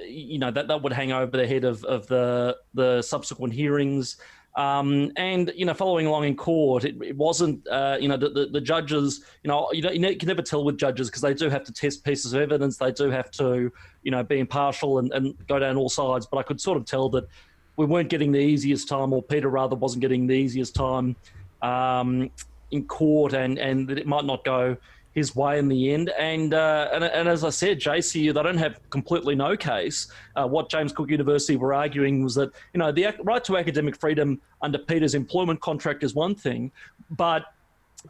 Speaker 4: you know that that would hang over the head of, of the the subsequent hearings. Um, and you know, following along in court, it, it wasn't uh, you know the, the, the, judges. You know, you, you can never tell with judges because they do have to test pieces of evidence. They do have to you know be impartial and, and go down all sides. But I could sort of tell that we weren't getting the easiest time, or Peter rather wasn't getting the easiest time um, in court, and and that it might not go his way in the end. And uh, and, and, as I said, JCU they don't have completely no case. Uh, what James Cook University were arguing was that you know the right to academic freedom under Peter's employment contract is one thing, but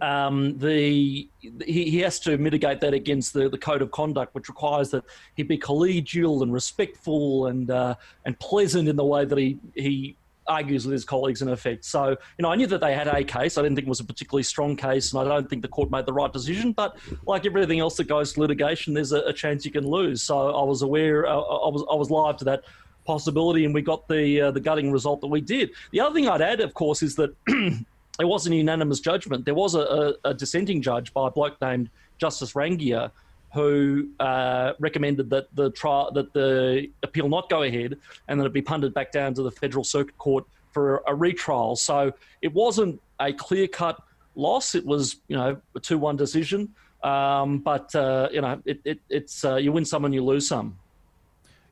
Speaker 4: um, the he, he has to mitigate that against the, the code of conduct, which requires that he be collegial and respectful and uh, and pleasant in the way that he he argues with his colleagues in effect. So, you know, I knew that they had a case. I didn't think it was a particularly strong case, and I don't think the court made the right decision. But like everything else that goes to litigation, there's a, a chance you can lose. So I was aware, uh, I was I was live to that possibility, and we got the uh, the gutting result that we did. The other thing I'd add, of course, is that. it wasn't unanimous judgment. There was a, a, a dissenting judge by a bloke named Justice Rangiah who uh, recommended that the trial that the appeal not go ahead and that it be punted back down to the federal circuit court for a, retrial. So it wasn't a clear cut loss. It was you know a two one decision. Um, but uh, you know it, it, it's uh, you win some and you lose some.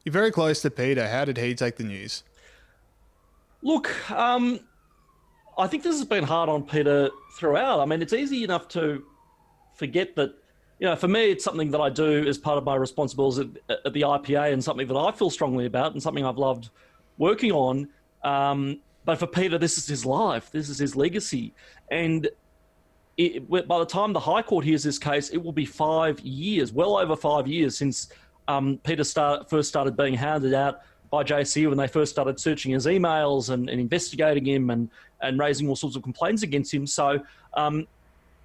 Speaker 1: You're very close to Peter. How did he take the news?
Speaker 4: Look, um, I think this has been hard on Peter throughout. I mean, it's easy enough to forget that you know, for me, it's something that I do as part of my responsibilities at, at, the IPA and something that I feel strongly about and something I've loved working on. Um, but for Peter, this is his life, this is his legacy. And it, by the time the High Court hears this case, it will be five years, well over five years since um, Peter start, first started being hounded out by JCU when they first started searching his emails and, and investigating him and, and raising all sorts of complaints against him. So um,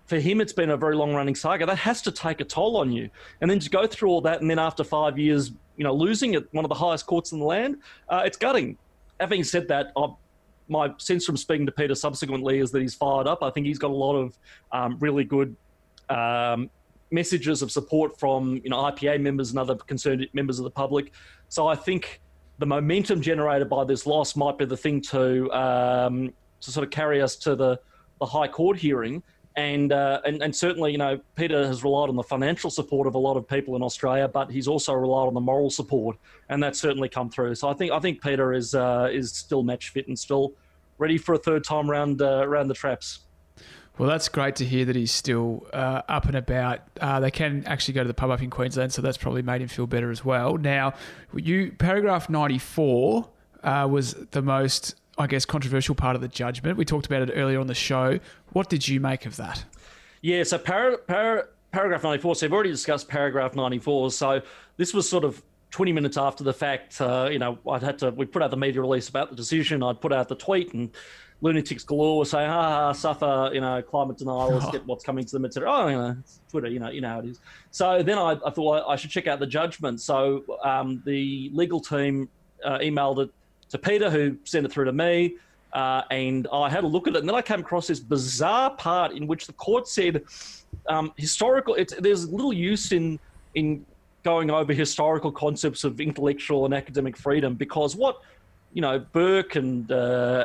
Speaker 4: for him, it's been a very long running saga. That has to take a toll on you. And then to go through all that, and then after five years, you know, losing at one of the highest courts in the land, uh, it's gutting. Having said that, I've, my sense from speaking to Peter subsequently is that he's fired up. I think he's got a lot of um, really good um, messages of support from you know IPA members and other concerned members of the public. So I think the momentum generated by this loss might be the thing to um, to sort of carry us to the the High Court hearing and, uh, and and certainly, you know, Peter has relied on the financial support of a lot of people in Australia, but he's also relied on the moral support, and that's certainly come through. So I think I think Peter is uh, is still match fit and still ready for a third time round uh, around the traps.
Speaker 2: Well, that's great to hear that he's still uh, up and about. Uh, they can actually go to the pub up in Queensland, so that's probably made him feel better as well. Now, you paragraph ninety four uh, was the most I guess, controversial part of the judgment. We talked about it earlier on the show. What did you make of that?
Speaker 4: Yeah, so para, para, paragraph 94, so we've already discussed paragraph 94. So this was sort of 20 minutes after the fact. Uh, you know, I'd had to, we put out the media release about the decision. I'd put out the tweet and lunatics galore were saying, ha ha, suffer, you know, climate denial, let's get what's coming to them, etc. Oh, you know, Twitter, you know, you know how it is. So then I, I thought I should check out the judgment. So um, the legal team uh, emailed it to Peter, who sent it through to me. Uh, and I had a look at it, and then I came across this bizarre part in which the court said um, historical. there's little use in in going over historical concepts of intellectual and academic freedom because what you know Burke and uh,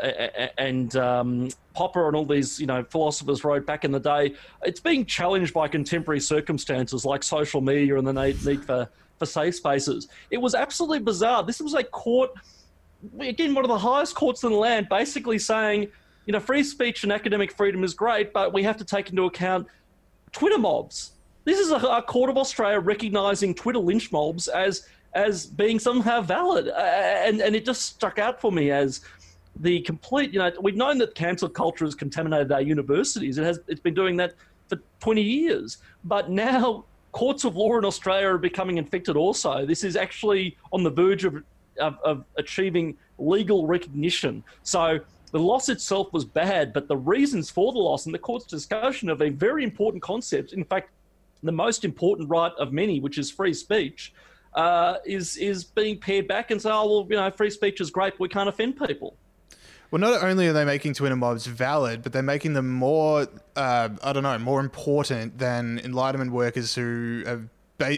Speaker 4: and um, Popper and all these you know philosophers wrote back in the day, it's being challenged by contemporary circumstances like social media and the need for for safe spaces. It was absolutely bizarre. This was a court again, one of the highest courts in the land, basically saying, you know, free speech and academic freedom is great, but we have to take into account Twitter mobs. This is a, a court of Australia recognising Twitter lynch mobs as as being somehow valid, uh, and and it just struck out for me as the complete. You know, we've known that cancel culture has contaminated our universities. It has. It's been doing that for 20 years, but now courts of law in Australia are becoming infected. Also, this is actually on the verge of of, of achieving legal recognition. So the loss itself was bad, but the reasons for the loss and the court's discussion of a very important concept, in fact, the most important right of many, which is free speech, uh, is is being pared back and say, oh well, you know, free speech is great, but we can't offend people.
Speaker 1: Well, not only are they making Twitter mobs valid, but they're making them more, uh, I don't know, more important than Enlightenment workers who have,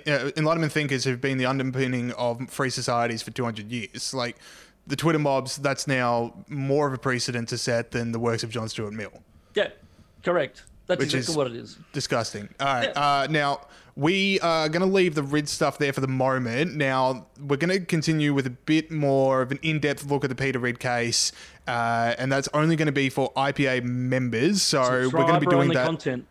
Speaker 1: uh, Enlightenment thinkers who've been the underpinning of free societies for 200 years. Like, the Twitter mobs, that's now more of a precedent to set than the works of John Stuart Mill.
Speaker 4: Yeah, correct. That's
Speaker 1: Which
Speaker 4: exactly
Speaker 1: is
Speaker 4: what it is.
Speaker 1: Disgusting. All right.
Speaker 4: Yeah.
Speaker 1: Uh, now, we are going to leave the Ridd stuff there for the moment. Now, we're going to continue with a bit more of an in depth look at the Peter Ridd case, uh, and that's only going to be for IPA members. So, we're going to be doing that.
Speaker 4: content.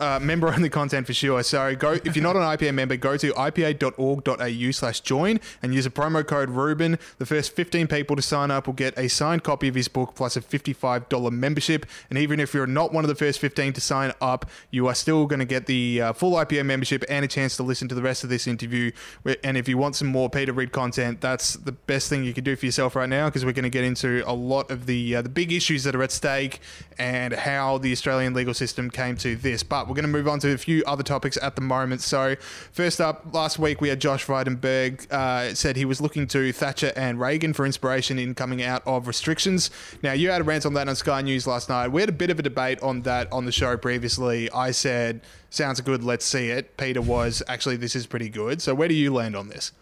Speaker 1: Uh, member only content for sure. So go if you're not an IPA member, go to ipa.org.au slash join and use a promo code Ruben. The first 15 people to sign up will get a signed copy of his book plus a $55 membership. And even if you're not one of the first 15 to sign up, you are still going to get the uh, full IPA membership and a chance to listen to the rest of this interview. And if you want some more Peter Ridd content, that's the best thing you can do for yourself right now because we're going to get into a lot of the uh, the big issues that are at stake and how the Australian legal system came to this. But we're going to move on to a few other topics at the moment. So, first up, last week we had Josh Frydenberg uh, said he was looking to Thatcher and Reagan for inspiration in coming out of restrictions. Now, you had a rant on that on Sky News last night. We had a bit of a debate on that on the show previously. I said, sounds good, let's see it. Peter was, actually, this is pretty good. So, where do you land on this?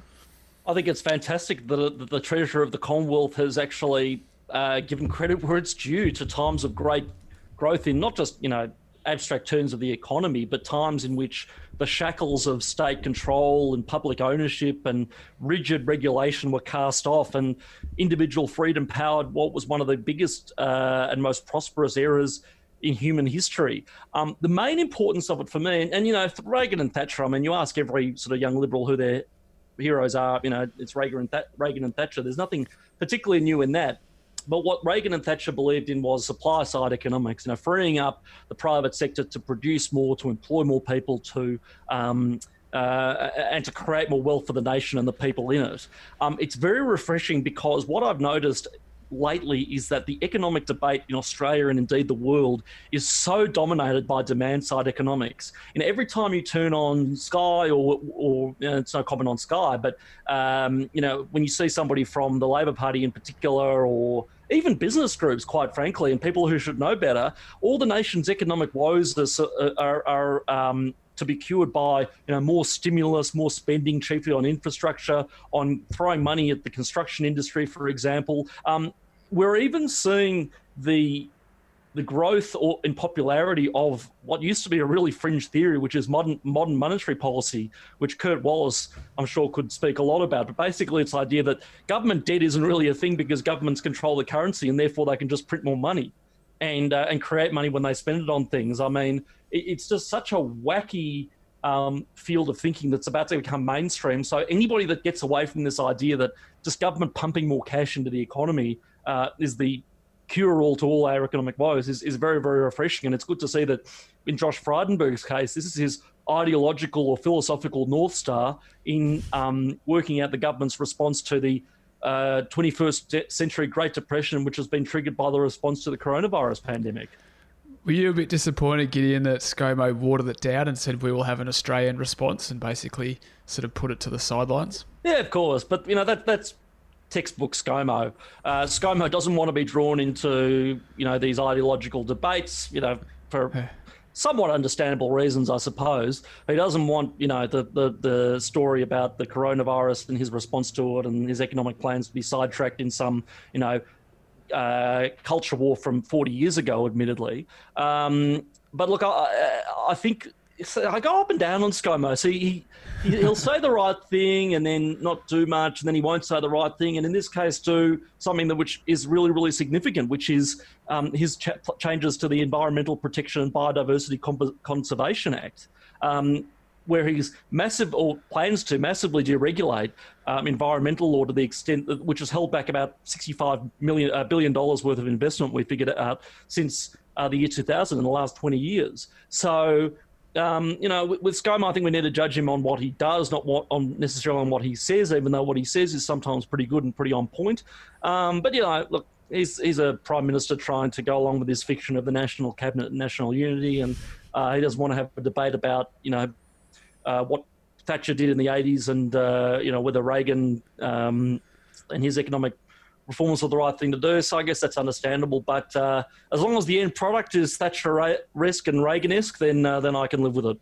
Speaker 4: I think it's fantastic that that the Treasurer of the Commonwealth has actually uh, given credit where it's due to times of great growth in not just you know abstract terms of the economy, but times in which the shackles of state control and public ownership and rigid regulation were cast off, and individual freedom powered what was one of the biggest uh, and most prosperous eras in human history. Um, the main importance of it for me, and, and you know, Reagan and Thatcher, I mean, you ask every sort of young liberal who their heroes are, you know, it's Reagan and, Th- Reagan and Thatcher. There's nothing particularly new in that. But what Reagan and Thatcher believed in was supply side economics, you know, freeing up the private sector to produce more, to employ more people, to um, uh, and to create more wealth for the nation and the people in it. Um, it's very refreshing because what I've noticed lately is that the economic debate in Australia and indeed the world is so dominated by demand side economics. And every time you turn on Sky or, or you know, it's no comment on Sky, but um, you know when you see somebody from the Labor Party in particular or even business groups, quite frankly, and people who should know better, all the nation's economic woes are, are, are um, to be cured by you know more stimulus, more spending, chiefly on infrastructure, on throwing money at the construction industry, for example. Um, we're even seeing the the growth or in popularity of what used to be a really fringe theory, which is modern modern monetary policy, which Kurt Wallace, I'm sure, could speak a lot about. But basically, it's the idea that government debt isn't really a thing because governments control the currency and therefore they can just print more money and uh, and create money when they spend it on things. I mean, it, it's just such a wacky um, field of thinking that's about to become mainstream. So anybody that gets away from this idea that just government pumping more cash into the economy uh, is the cure all to all our economic woes is, is very, very refreshing. And it's good to see that in Josh Frydenberg's case, this is his ideological or philosophical North Star in um, working out the government's response to the uh, 21st century Great Depression, which has been triggered by the response to the coronavirus pandemic.
Speaker 2: Were you a bit disappointed, Gideon, that ScoMo watered it down and said we will have an Australian response and basically sort of put it to the sidelines?
Speaker 4: Yeah, of course, but you know that that's textbook ScoMo. Uh, ScoMo doesn't want to be drawn into you know these ideological debates. You know for somewhat understandable reasons, I suppose. He doesn't want you know the the, the story about the coronavirus and his response to it and his economic plans to be sidetracked in some you know uh, culture war from 40 years ago, admittedly. Um, but look, I, I think so I go up and down on ScoMo. So he, he he'll say the right thing and then not do much, and then he won't say the right thing, and in this case, do something that which is really really significant, which is um, his ch- changes to the Environmental Protection and Biodiversity Conservation Act. Um, where he's massive or plans to massively deregulate um, environmental law to the extent that, which has held back about 65 million uh, billion dollars worth of investment we figured it out since uh, the year 2000 in the last 20 years. So. Um, you know, with, with I think we need to judge him on what he does, not what on necessarily on what he says. Even though what he says is sometimes pretty good and pretty on point. Um, but you know, look, he's he's a prime minister trying to go along with this fiction of the national cabinet and national unity, and uh, he doesn't want to have a debate about you know uh, what Thatcher did in the 80s and, uh, you know, whether Reagan um, and his economic reforms were the right thing to do. So I guess that's understandable. But uh, as long as the end product is Thatcher-esque and Reagan-esque, then, uh, then I can live with it.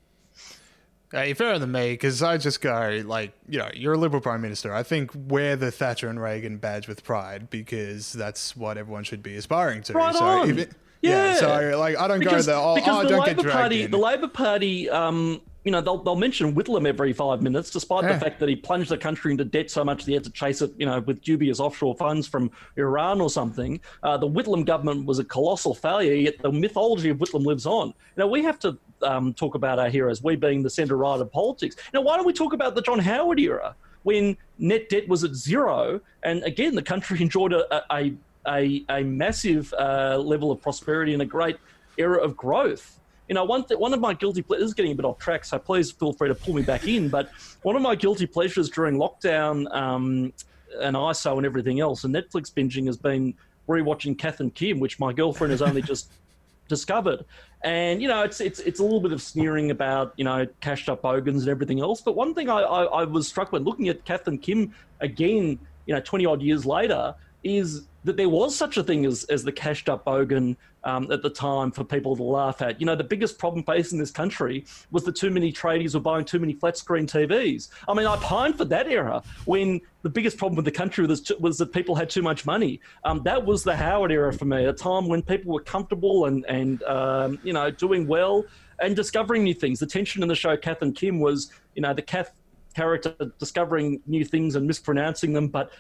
Speaker 1: Uh, you're fairer than me because I just go like, you know, you're a liberal prime minister. I think wear the Thatcher and Reagan badge with pride because that's what everyone should be aspiring to.
Speaker 4: Right
Speaker 1: so
Speaker 4: on.
Speaker 1: it- yeah.
Speaker 4: Yeah.
Speaker 1: So like, I don't
Speaker 4: Because,
Speaker 1: go there. Oh,
Speaker 4: because
Speaker 1: oh,
Speaker 4: the
Speaker 1: don't
Speaker 4: Labor
Speaker 1: get dragged
Speaker 4: Party,
Speaker 1: in.
Speaker 4: the Labor Party, um, you know, they'll, they'll mention Whitlam every five minutes, despite
Speaker 1: Yeah.
Speaker 4: the fact that he plunged the country into debt so much that he had to chase it, you know, with dubious offshore funds from Iran or something. Uh, the Whitlam government was a colossal failure, yet the mythology of Whitlam lives on. Now, we have to um, talk about our heroes, we being the centre right of politics. Now, why don't we talk about the John Howard era? When net debt was at zero, and again, the country enjoyed a, a, a, a massive uh, level of prosperity and a great era of growth. You know, one th- one of my guilty pleasures is getting a bit off track, so please feel free to pull me back in. But one of my guilty pleasures during lockdown um, and ISO and everything else, and Netflix binging has been rewatching Kath and Kim, which my girlfriend has only just discovered. And you know, it's it's it's a little bit of sneering about you know cashed up bogans and everything else. But one thing I, I, I was struck when looking at Kath and Kim again, you know, twenty odd years later, is that there was such a thing as, as the cashed up bogan um, at the time for people to laugh at. You know, the biggest problem facing this country was that too many tradies were buying too many flat screen TVs. I mean, I pined for that era when the biggest problem with the country was, was that people had too much money. Um, that was the Howard era for me, a time when people were comfortable and, and um, you know, doing well and discovering new things. The tension in the show Kath and Kim was, you know, the Kath character discovering new things and mispronouncing them, but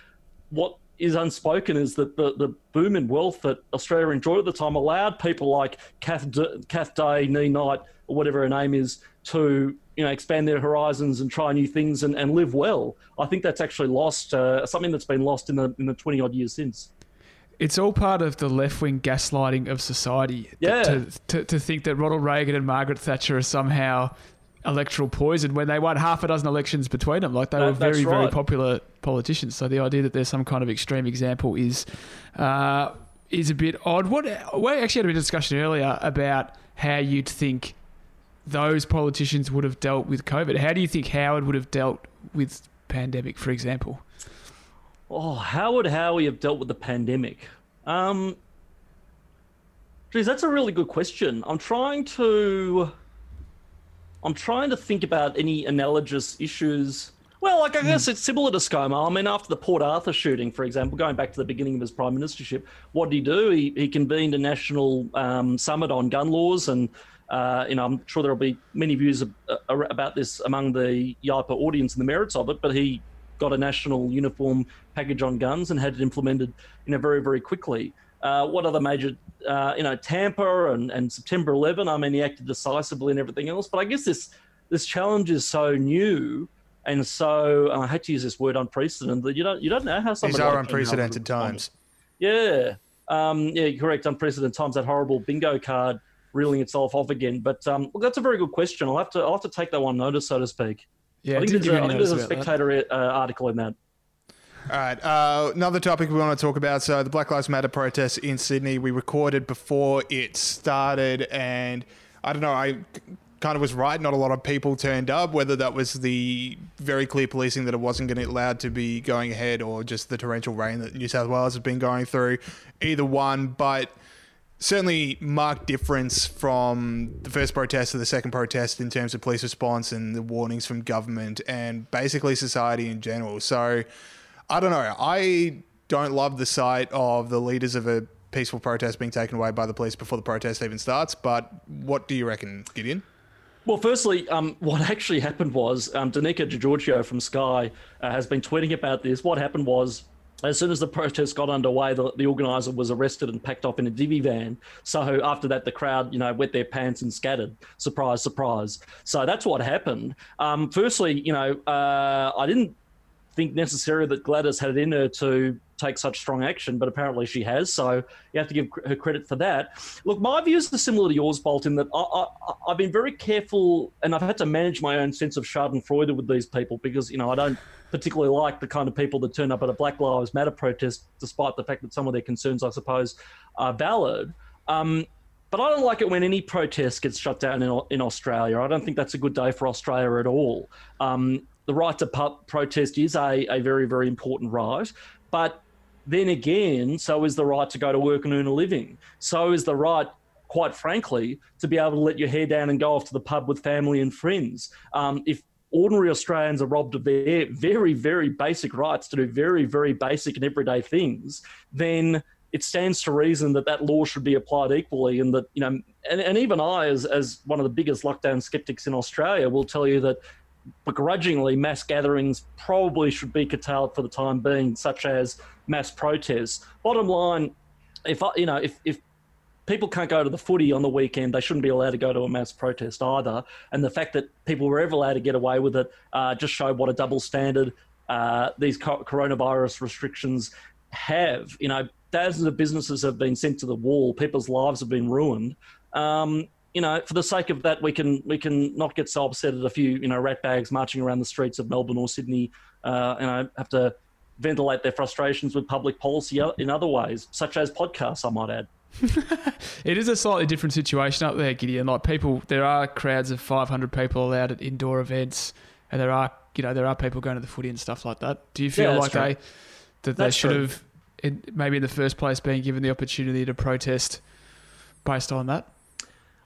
Speaker 4: what is unspoken is that the, the boom in wealth that Australia enjoyed at the time allowed people like Kath, D- Kath Day, Nee Knight, or whatever her name is, to you know expand their horizons and try new things and, and live well. I think that's actually lost, uh, something that's been lost in the in the twenty odd years since.
Speaker 2: It's all part of the left wing gaslighting of society.
Speaker 4: Yeah.
Speaker 2: To, to, to think that Ronald Reagan and Margaret Thatcher are somehow electoral poison when they won half a dozen elections between them. Like they
Speaker 4: That-
Speaker 2: were very, very popular politicians. So the idea that there's some kind of extreme example is uh, is a bit odd. What we actually had a bit of discussion earlier about how you'd think those politicians would have dealt with COVID. How do you think Howard would have dealt with pandemic, for example?
Speaker 4: Oh, how would Howie have dealt with the pandemic? Um, geez, that's a really good question. I'm trying to, I'm trying to think about any analogous issues. Well, like I guess it's similar to ScoMo. I mean, after the Port Arthur shooting, for example, going back to the beginning of his prime ministership, what did he do? He, he convened a national um, summit on gun laws, and uh, you know, I'm sure there'll be many views ab- uh, about this among the YIPA audience and the merits of it. But he got a national uniform package on guns and had it implemented, you know, very very quickly. Uh, what other major, uh, you know, Tampa and, and September 11? I mean, he acted decisively and everything else. But I guess this this challenge is so new and so I hate to use this word unprecedented. That you don't you don't know how someone
Speaker 1: These are unprecedented times.
Speaker 4: Yeah, um, yeah, correct. Unprecedented times. That horrible bingo card reeling itself off again. But um, look, that's a very good question. I'll have to I'll have to take that one notice, so to speak.
Speaker 2: Yeah,
Speaker 4: I think there's a, I think there's a spectator uh, article in that.
Speaker 1: All right. Uh, another topic we want to talk about. So the Black Lives Matter protests in Sydney. We recorded before it started, and I don't know. I kind of was right. Not a lot of people turned up. Whether that was the very clear policing that it wasn't going to be allowed to be going ahead, or just the torrential rain that New South Wales has been going through. Either one, but certainly marked difference from the first protest to the second protest in terms of police response and the warnings from government and basically society in general. So I don't know. I don't love the sight of the leaders of a peaceful protest being taken away by the police before the protest even starts. But what do you reckon, Gideon?
Speaker 4: Well, firstly, um, what actually happened was um, Danica De Giorgio from Sky uh, has been tweeting about this. What happened was as soon as the protest got underway, the, the organizer was arrested and packed off in a divvy van. So after that, the crowd, you know, wet their pants and scattered. Surprise, surprise. So that's what happened. Um, firstly, you know, uh, I didn't think necessarily that Gladys had it in her to take such strong action, but apparently she has. So you have to give her credit for that. Look, my views are similar to yours, Bolt, in that I, have been very careful and I've had to manage my own sense of Schadenfreude with these people because, you know, I don't particularly like the kind of people that turn up at a Black Lives Matter protest, despite the fact that some of their concerns, I suppose, are valid. Um, but I don't like it when any protest gets shut down in, in Australia. I don't think that's a good day for Australia at all. Um, the right to protest is a, a very, very important right. But then again, so is the right to go to work and earn a living. So is the right, quite frankly, to be able to let your hair down and go off to the pub with family and friends. Um, if ordinary Australians are robbed of their very, very basic rights to do very, very basic and everyday things, then it stands to reason that that law should be applied equally. And that, you know, and, and even I, as, as one of the biggest lockdown skeptics in Australia, will tell you that begrudgingly mass gatherings probably should be curtailed for the time being, such as mass protests. Bottom line, if I, you know, if, if people can't go to the footy on the weekend. They shouldn't be allowed to go to a mass protest either. And the fact that people were ever allowed to get away with it uh, just showed what a double standard uh, these coronavirus restrictions have. You know, thousands of businesses have been sent to the wall. People's lives have been ruined. Um, you know, for the sake of that, we can we can not get so upset at a few you know rat bags marching around the streets of Melbourne or Sydney. Uh, you know, have to ventilate their frustrations with public policy in other ways, such as podcasts. I might add.
Speaker 2: it is a slightly different situation up there, Gideon. Like people, there are crowds of 500 people allowed at indoor events, and there are you know there are people going to the footy and stuff like that. Do you feel
Speaker 4: yeah,
Speaker 2: like
Speaker 4: true.
Speaker 2: they that
Speaker 4: that's
Speaker 2: they should
Speaker 4: true.
Speaker 2: have in, maybe in the first place been given the opportunity to protest based on that?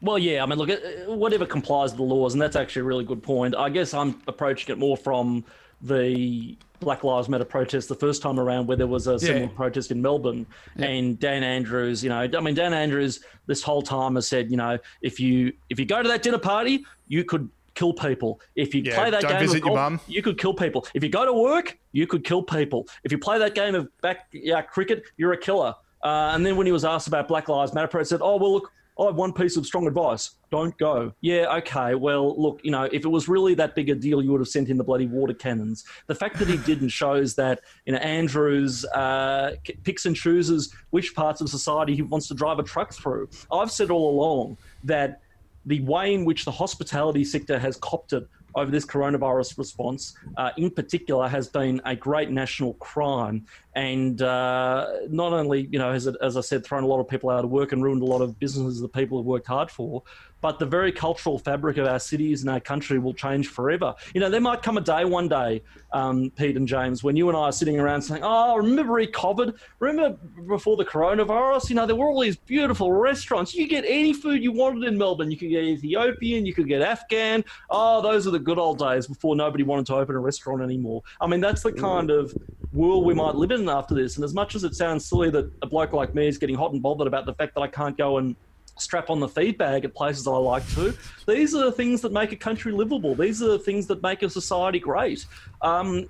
Speaker 4: Well, yeah. I mean, look, whatever complies with the laws, and that's actually a really good point. I guess I'm approaching it more from the Black Lives Matter protest the first time around, where there was a similar protest in Melbourne,
Speaker 2: Yeah.
Speaker 4: and Dan Andrews, you know, I mean, Dan Andrews this whole time has said, you know, if you if you go to that dinner party, you could kill people. If you
Speaker 1: Yeah,
Speaker 4: play that
Speaker 1: don't
Speaker 4: game
Speaker 1: visit
Speaker 4: of
Speaker 1: your
Speaker 4: golf,
Speaker 1: mum.
Speaker 4: you could kill people. If you go to work, you could kill people. If you play that game of back yeah, cricket, you're a killer. Uh, and then when he was asked about Black Lives Matter, he said, "Oh well, look, I have one piece of strong advice: don't go." Yeah, okay. Well, look, you know, if it was really that big a deal, you would have sent in the bloody water cannons. The fact that he didn't shows that you know Andrews uh, picks and chooses which parts of society he wants to drive a truck through. I've said all along that the way in which the hospitality sector has copped it over this coronavirus response, uh, in particular, has been a great national crime. And uh, not only, you know, has it, as I said, thrown a lot of people out of work and ruined a lot of businesses that people have worked hard for, but the very cultural fabric of our cities and our country will change forever. You know, there might come a day one day, um, Pete and James, when you and I are sitting around saying, "Oh, remember pre-COVID? Remember before the coronavirus? You know, there were all these beautiful restaurants. You could get any food you wanted in Melbourne. You could get Ethiopian, you could get Afghan. Oh, those are the good old days before nobody wanted to open a restaurant anymore. I mean, that's the kind of world we might live in after this. And as much as it sounds silly that a bloke like me is getting hot and bothered about the fact that I can't go and strap on the feed bag at places I like to. These are the things that make a country livable. These are the things that make a society great. Um,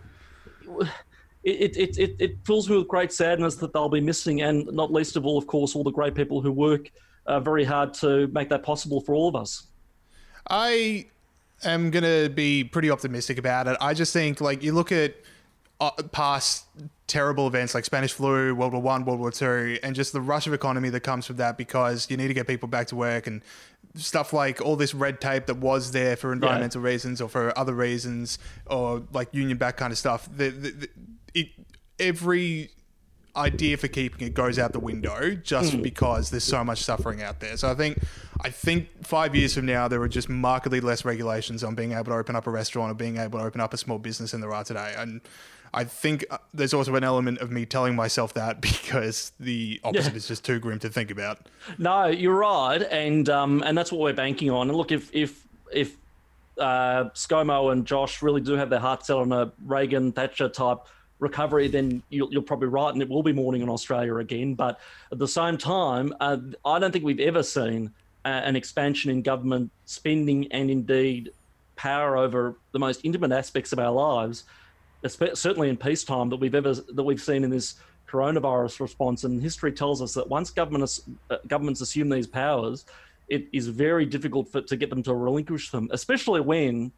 Speaker 4: it, it, it, it fills me with great sadness that they'll be missing, and not least of all, of course, all the great people who work uh, very hard to make that possible for all of us.
Speaker 1: I am going to be pretty optimistic about it. I just think, like, you look at uh, past terrible events like Spanish flu, World War One, World War Two, and just the rush of economy that comes from that because you need to get people back to work and stuff like all this red tape that was there for environmental reasons or for other reasons or like union back kind of stuff. The, the, the, it, every idea for keeping it goes out the window just hmm. because there's so much suffering out there. So I think I think five years from now there are just markedly less regulations on being able to open up a restaurant or being able to open up a small business than there are today. And I think uh, there's also an element of me telling myself that because the opposite
Speaker 4: Yeah.
Speaker 1: is just too grim to think about.
Speaker 4: No, you're right, and um, and that's what we're banking on. And look, if if if uh, ScoMo and Josh really do have their hearts set on a Reagan Thatcher type recovery, then you're, you're probably right, and it will be morning in Australia again. But at the same time, uh, I don't think we've ever seen uh, an expansion in government spending and indeed power over the most intimate aspects of our lives, certainly in peacetime that we've ever that we've seen in this coronavirus response. And history tells us that once governments uh, governments assume these powers, it is very difficult for, to get them to relinquish them, especially when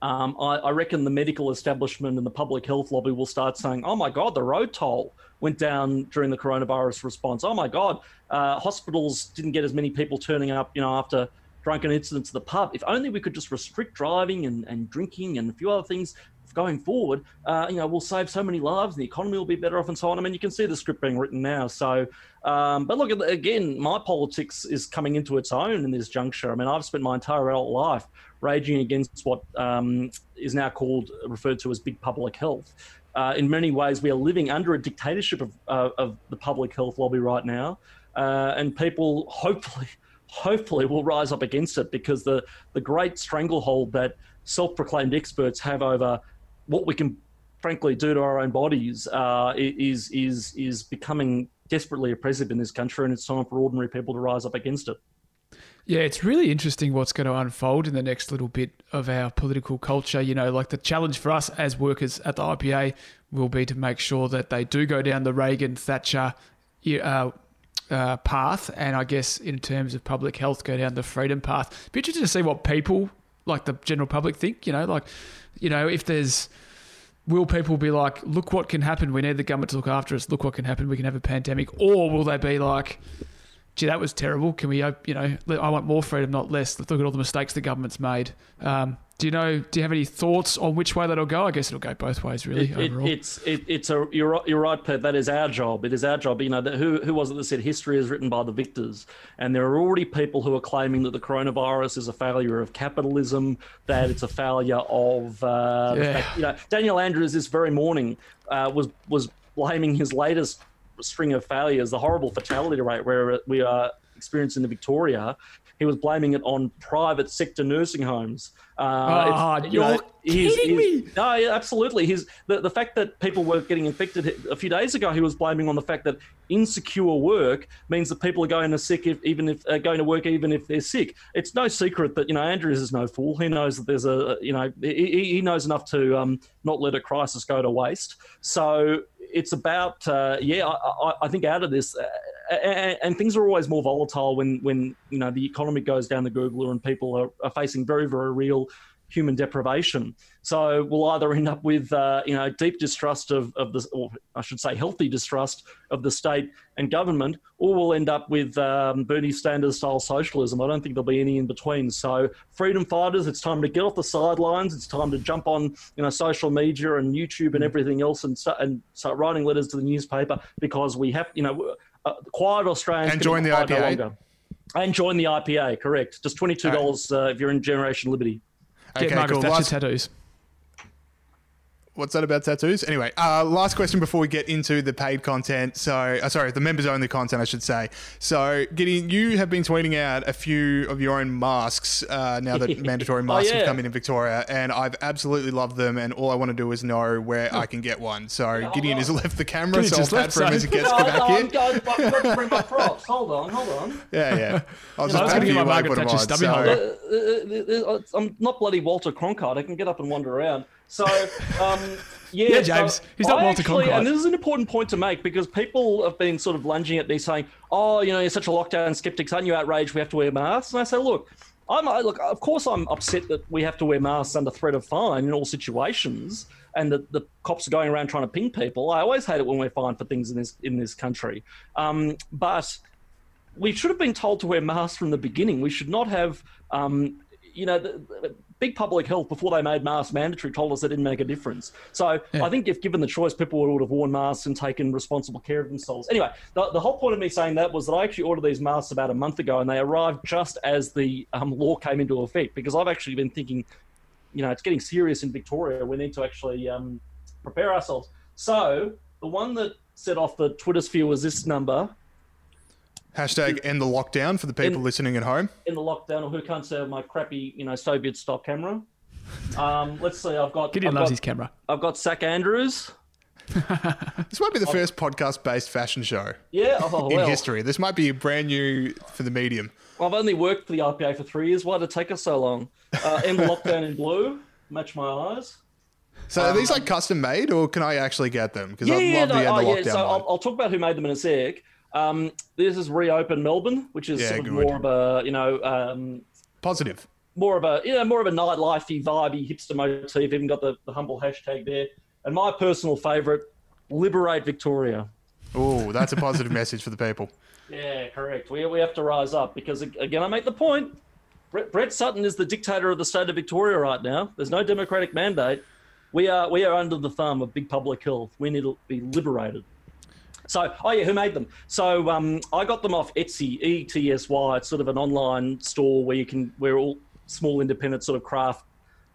Speaker 4: um, I, I, reckon the medical establishment and the public health lobby will start saying, "Oh my God, the road toll went down during the coronavirus response. Oh my God, uh, hospitals didn't get as many people turning up, you know, after drunken incidents at the pub. If only we could just restrict driving and, and drinking and a few other things going forward, uh, you know, we'll save so many lives and the economy will be better off and so on. I mean, you can see the script being written now. So, um, but look, again, my politics is coming into its own in this juncture. I mean, I've spent my entire adult life raging against what um, is now called, referred to as big public health. Uh, in many ways, we are living under a dictatorship of, uh, of the public health lobby right now. Uh, and people hopefully, hopefully will rise up against it because the, the great stranglehold that self-proclaimed experts have over what we can frankly do to our own bodies uh, is is is becoming desperately oppressive in this country, and it's time for ordinary people to rise up against it.
Speaker 2: Yeah, it's really interesting what's going to unfold in the next little bit of our political culture. You know, like the challenge for us as workers at the IPA will be to make sure that they do go down the Reagan Thatcher uh, uh, path, and I guess in terms of public health, go down the freedom path. Be interested to see what people, like the general public, think. You know, like you know, if there's will people be like, look what can happen? We need the government to look after us. Look what can happen. We can have a pandemic. Or will they be like, gee, that was terrible. Can we, you know, I want more freedom, not less. Let's look at all the mistakes the government's made. Um, do you know? Do you have any thoughts on which way that'll go? I guess it'll go both ways, really.
Speaker 4: It,
Speaker 2: overall,
Speaker 4: it, it's it, it's a you're you're right, Pete. That is our job. It is our job. You know, who who was it that said history is written by the victors? And there are already people who are claiming that the coronavirus is a failure of capitalism, that it's a failure of uh, yeah. fact, you know. Daniel Andrews this very morning uh, was was blaming his latest string of failures, the horrible fatality rate where we are experiencing in the Victoria, he was blaming it on private sector nursing homes.
Speaker 2: Uh, oh, you're know, kidding
Speaker 4: he's,
Speaker 2: me.
Speaker 4: No, yeah, absolutely. His the, the fact that people were getting infected a few days ago, he was blaming on the fact that insecure work means that people are going to sick if, even if uh, going to work even if they're sick. It's no secret that you know Andrews is no fool. He knows that there's a you know he, he knows enough to um, not let a crisis go to waste. So it's about uh, yeah. I, I, think out of this, uh, and, and, things are always more volatile when when you know the economy goes down the googler and people are, are facing very very real human deprivation. So we'll either end up with uh, you know deep distrust of, of the, or I should say healthy distrust of the state and government, or we'll end up with um, Bernie Sanders style socialism. I don't think there'll be any in between. So freedom fighters, it's time to get off the sidelines. It's time to jump on you know social media and YouTube and everything else and start, and start writing letters to the newspaper because we have you know uh, quiet Australians
Speaker 1: and join the IPA. No
Speaker 4: and join the IPA, correct? Just twenty two dollars right. uh, if you're in Generation Liberty.
Speaker 2: Get okay, Margaret cool. Thatcher tattoos.
Speaker 1: What's that about tattoos? Anyway, uh, last question before we get into the paid content. So, uh, sorry, the members only content, I should say. So, Gideon, you have been tweeting out a few of your own masks uh, now that mandatory masks oh, yeah. have come in in Victoria, and I've absolutely loved them. And all I want to do is know where I can get one. So, Gideon has left the camera, so I'll pat for him as he gets no, back no,
Speaker 4: in. Got to bring my props. Hold on, hold on.
Speaker 1: Yeah, yeah. I was just patting you my Margaret Thatcher stubby so.
Speaker 4: Uh, uh, uh, I'm not bloody Walter Cronkite. I can get up and wander around. So, um, yeah,
Speaker 2: yeah, James. So He's not I Walter actually,
Speaker 4: And this is an important point to make because people have been sort of lunging at me saying, "Oh, you know, you're such a lockdown skeptic. Aren't you outraged? We have to wear masks." And I say, "Look, I'm look. Of course, I'm upset that we have to wear masks under threat of fine in all situations." and that the cops are going around trying to ping people. I always hate it when we're fined for things in this in this country. Um, but we should have been told to wear masks from the beginning. We should not have, um, you know, the, big public health before they made masks mandatory told us it didn't make a difference. So yeah. I think if given the choice, people would have worn masks and taken responsible care of themselves. Anyway, the, the whole point of me saying that was that I actually ordered these masks about a month ago and they arrived just as the um, law came into effect because I've actually been thinking, you know, it's getting serious in Victoria. We need to actually um, prepare ourselves. So the one that set off the Twitter sphere was this number
Speaker 1: Hashtag end the lockdown for the people in, listening at home.
Speaker 4: In the lockdown, or who can't say my crappy, you know, Soviet stock camera. Um, let's see. I've got.
Speaker 2: Gideon
Speaker 4: I've
Speaker 2: loves
Speaker 4: got,
Speaker 2: his camera.
Speaker 4: I've got Sack Andrews.
Speaker 1: This might be the first podcast-based fashion show
Speaker 4: Yeah, oh,
Speaker 1: in
Speaker 4: well,
Speaker 1: history. This might be a brand new for the medium.
Speaker 4: I've only worked for the IPA for three years. Why did it take us so long? Uh, end lockdown in blue. Match my eyes.
Speaker 1: So are these like custom made, or can I actually get them? Because
Speaker 4: Yeah,
Speaker 1: I'd
Speaker 4: yeah,
Speaker 1: love
Speaker 4: no,
Speaker 1: the end
Speaker 4: oh,
Speaker 1: of
Speaker 4: yeah.
Speaker 1: lockdown.
Speaker 4: So
Speaker 1: one.
Speaker 4: I'll, I'll talk about who made them in a sec. Um, this is reopen Melbourne, which is
Speaker 1: Yeah,
Speaker 4: sort of
Speaker 1: good.
Speaker 4: more of a you know um,
Speaker 1: Positive.
Speaker 4: more of a you know more of a nightlifey, vibey, hipster motif. Even got the, the humble hashtag there. And my personal favourite, liberate Victoria.
Speaker 1: Oh, that's a positive message for the people.
Speaker 4: Yeah, correct. We, we have to rise up because, again, I make the point. Brett, Brett Sutton is the dictator of the state of Victoria right now. There's no democratic mandate. We are we are under the thumb of big public health. We need to be liberated. So, oh yeah, who made them? So um, I got them off Etsy, E ETSY. It's sort of an online store where you can where all small independent sort of craft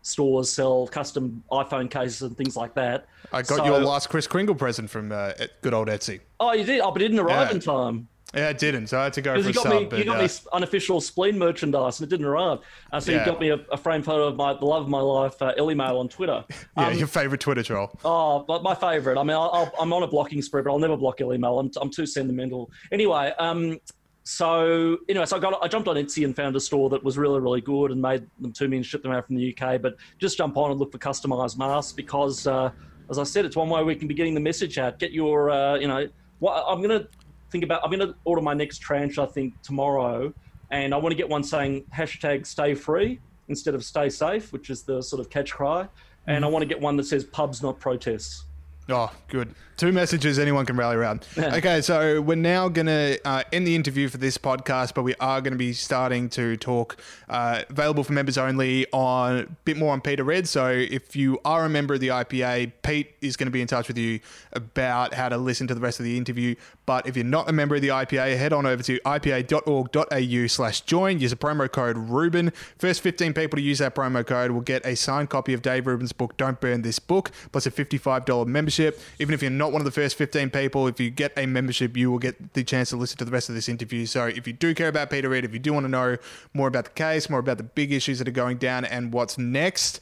Speaker 4: stores sell custom iPhone cases and things like that.
Speaker 1: I got
Speaker 4: So-
Speaker 1: your last Kris Kringle present from uh, good old Etsy.
Speaker 4: Oh, you did? Oh, but it didn't arrive
Speaker 1: Yeah.
Speaker 4: in time.
Speaker 1: Yeah, it didn't. So I had to go for
Speaker 4: Because
Speaker 1: a
Speaker 4: you got
Speaker 1: sub.
Speaker 4: me,
Speaker 1: but,
Speaker 4: you got
Speaker 1: uh,
Speaker 4: me unofficial spleen merchandise, and it didn't arrive. Uh, so
Speaker 1: Yeah.
Speaker 4: you got me a, a framed photo of my the love of my life, uh, Ellie Mail on Twitter.
Speaker 1: yeah,
Speaker 4: Um,
Speaker 1: your favorite Twitter troll.
Speaker 4: oh, but my favourite. I mean, I'll, I'll, I'm on a blocking spree, but I'll never block Ellie Mail. I'm, I'm too sentimental. Anyway, um, so anyway, so I got I jumped on Etsy and found a store that was really really good and made them to me and shipped them out from the UK. But just jump on and look for customized masks because, uh, as I said, it's one way we can be getting the message out. Get your, uh, you know, what I'm gonna think about. I'm gonna order my next tranche. I think tomorrow, and I want to get one saying hashtag Stay Free instead of Stay Safe, which is the sort of catch cry. And I want to get one that says pubs, not protests.
Speaker 1: Oh, good. Two messages anyone can rally around. Okay, so we're now going to uh, end the interview for this podcast, but we are going to be starting to talk uh, available for members only on a bit more on Peter Ridd. So if you are a member of the IPA, Pete is going to be in touch with you about how to listen to the rest of the interview. But if you're not a member of the IPA, head on over to ipa.org.au slash join. Use a promo code Rubin. First 15 people to use that promo code will get a signed copy of Dave Rubin's book, Don't Burn This Book, plus a $55 membership. Even if you're not one of the first 15 people, if you get a membership, you will get the chance to listen to the rest of this interview. So if you do care about Peter Ridd, if you do want to know more about the case, more about the big issues that are going down and what's next,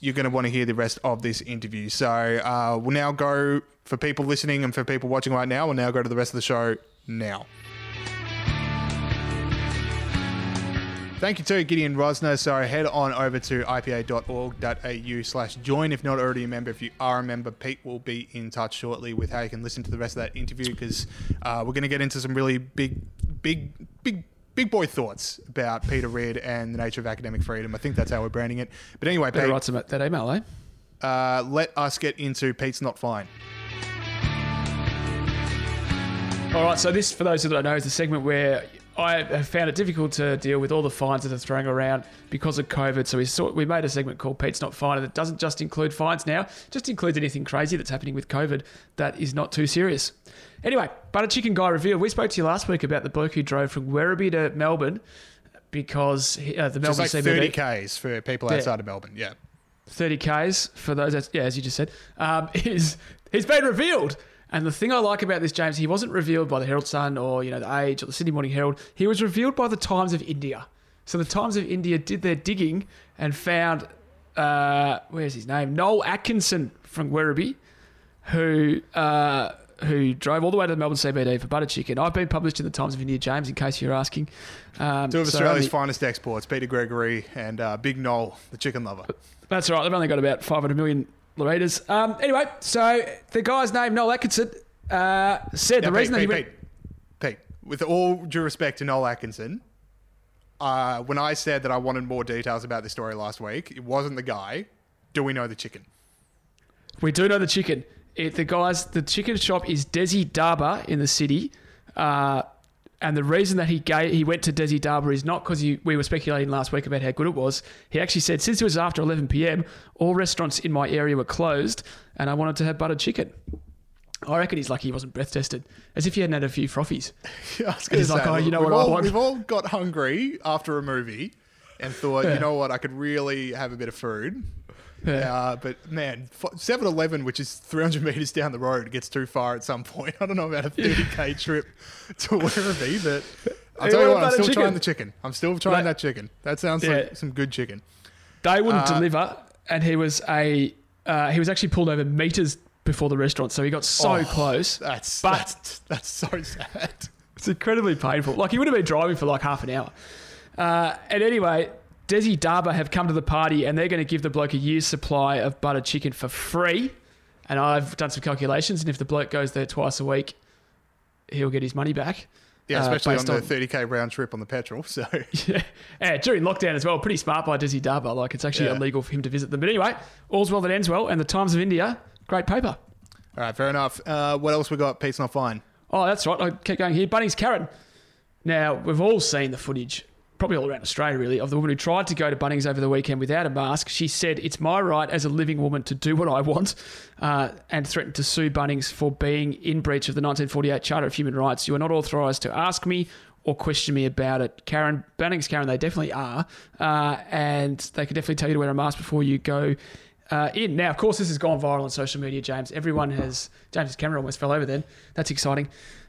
Speaker 1: you're going to want to hear the rest of this interview. So uh, we'll now go for people listening and for people watching right now. We'll now go to the rest of the show now. Thank you to Gideon Rozner. So head on over to ipa.org.au slash join. If not already a member, if you are a member, Pete will be in touch shortly with how you can listen to the rest of that interview because uh, we're going to get into some really big, big, big, big boy thoughts about Peter Ridd and the nature of academic freedom. I think that's how we're branding it. But anyway,
Speaker 2: Better
Speaker 1: Pete,
Speaker 2: write some that email, eh?
Speaker 1: uh, let us get into Pete's Not Fine.
Speaker 2: All right, so this, for those that don't know, is the segment where I have found it difficult to deal with all the fines that are throwing around because of COVID. So we sort, we made a segment called Pete's Not Fine, and it doesn't just include fines now, just includes anything crazy that's happening with COVID that is not too serious. Anyway, Butter Chicken Guy reveal. We spoke to you last week about the bloke who drove from Werribee to Melbourne because he- uh, the Melbourne
Speaker 1: like
Speaker 2: CBD
Speaker 1: 30 Ks for people
Speaker 2: Yeah.
Speaker 1: outside of Melbourne. Yeah.
Speaker 2: 30 Ks for those, yeah, as you just said, um, is he's been revealed. And the thing I like about this, James, he wasn't revealed by the Herald Sun or you know the Age or the Sydney Morning Herald. He was revealed by the Times of India. So the Times of India did their digging and found uh, where's his name, Noel Atkinson from Werribee, who uh, who drove all the way to the Melbourne CBD for butter chicken. I've been published in the Times of India, James, in case you're asking. Um,
Speaker 1: Two of
Speaker 2: so
Speaker 1: Australia's finest exports, Peter Gregory and uh, Big Noel, the chicken lover.
Speaker 2: That's right. They've only got about 500 million readers. Um, anyway, so the guy's name, Noel Atkinson, uh, said
Speaker 1: Now,
Speaker 2: the reason
Speaker 1: Pete,
Speaker 2: that he
Speaker 1: Pete,
Speaker 2: went.
Speaker 1: Pete, Pete, with all due respect to Noel Atkinson, uh, when I said that I wanted more details about this story last week, it wasn't the guy. Do we know the chicken?
Speaker 2: We do know the chicken. It, the guys, the chicken shop is Desi Dhaba in the city. Uh, and the reason that he gave, he went to Desi Dhaba is not because we were speculating last week about how good it was. He actually said since it was after 11 p.m., all restaurants in my area were closed, and I wanted to have buttered chicken. I reckon he's lucky he wasn't breath tested, as if he hadn't had a few froffies.
Speaker 1: I was
Speaker 2: he's like, "Oh, you know what I want?"
Speaker 1: We've all got hungry after a movie and thought,
Speaker 2: Yeah.
Speaker 1: you know what, I could really have a bit of food.
Speaker 2: Yeah.
Speaker 1: Uh, but man, 7 Eleven, which is 300 metres down the road, gets too far at some point. I don't know about a 30k trip to Werribee, but I'll tell you
Speaker 2: what
Speaker 1: what, I'm still
Speaker 2: chicken?
Speaker 1: trying the chicken. I'm still trying
Speaker 2: Like-
Speaker 1: that chicken. That sounds
Speaker 2: Yeah.
Speaker 1: like some good chicken.
Speaker 2: They wouldn't
Speaker 1: Uh,
Speaker 2: deliver, and he was a uh, he was actually pulled over meters before the restaurant, so he got so
Speaker 1: Oh,
Speaker 2: close.
Speaker 1: That's
Speaker 2: But-
Speaker 1: that's that's so sad.
Speaker 2: It's incredibly painful. Like he would have been driving for like half an hour. Uh, and anyway, Desi Dhaba have come to the party and they're going to give the bloke a year's supply of buttered chicken for free. And I've done some calculations, and if the bloke goes there twice a week, he'll get his money back.
Speaker 1: Yeah,
Speaker 2: Uh,
Speaker 1: especially on
Speaker 2: based
Speaker 1: the 30k round trip on the petrol. So
Speaker 2: yeah. yeah, during lockdown as well. Pretty smart by Desi Dhaba. Like it's actually
Speaker 1: Yeah.
Speaker 2: illegal for him to visit them. But anyway, all's well that ends well. And the Times of India, great paper.
Speaker 1: all right, fair enough. Uh, what else we got? Pete's not fine.
Speaker 2: Oh, that's right. I keep going here. Bunnings Karen. Now, we've all seen the footage, probably all around Australia, really, of the woman who tried to go to Bunnings over the weekend without a mask. She said, It's my right as a living woman to do what I want, uh, and threatened to sue Bunnings for being in breach of the 1948 Charter of Human Rights. You are not authorised to ask me or question me about it. Karen, Bunnings Karen, they definitely are. Uh, and they can definitely tell you to wear a mask before you go uh, in. Now, of course, this has gone viral on social media, James. Everyone has. James's camera almost fell over then. That's exciting.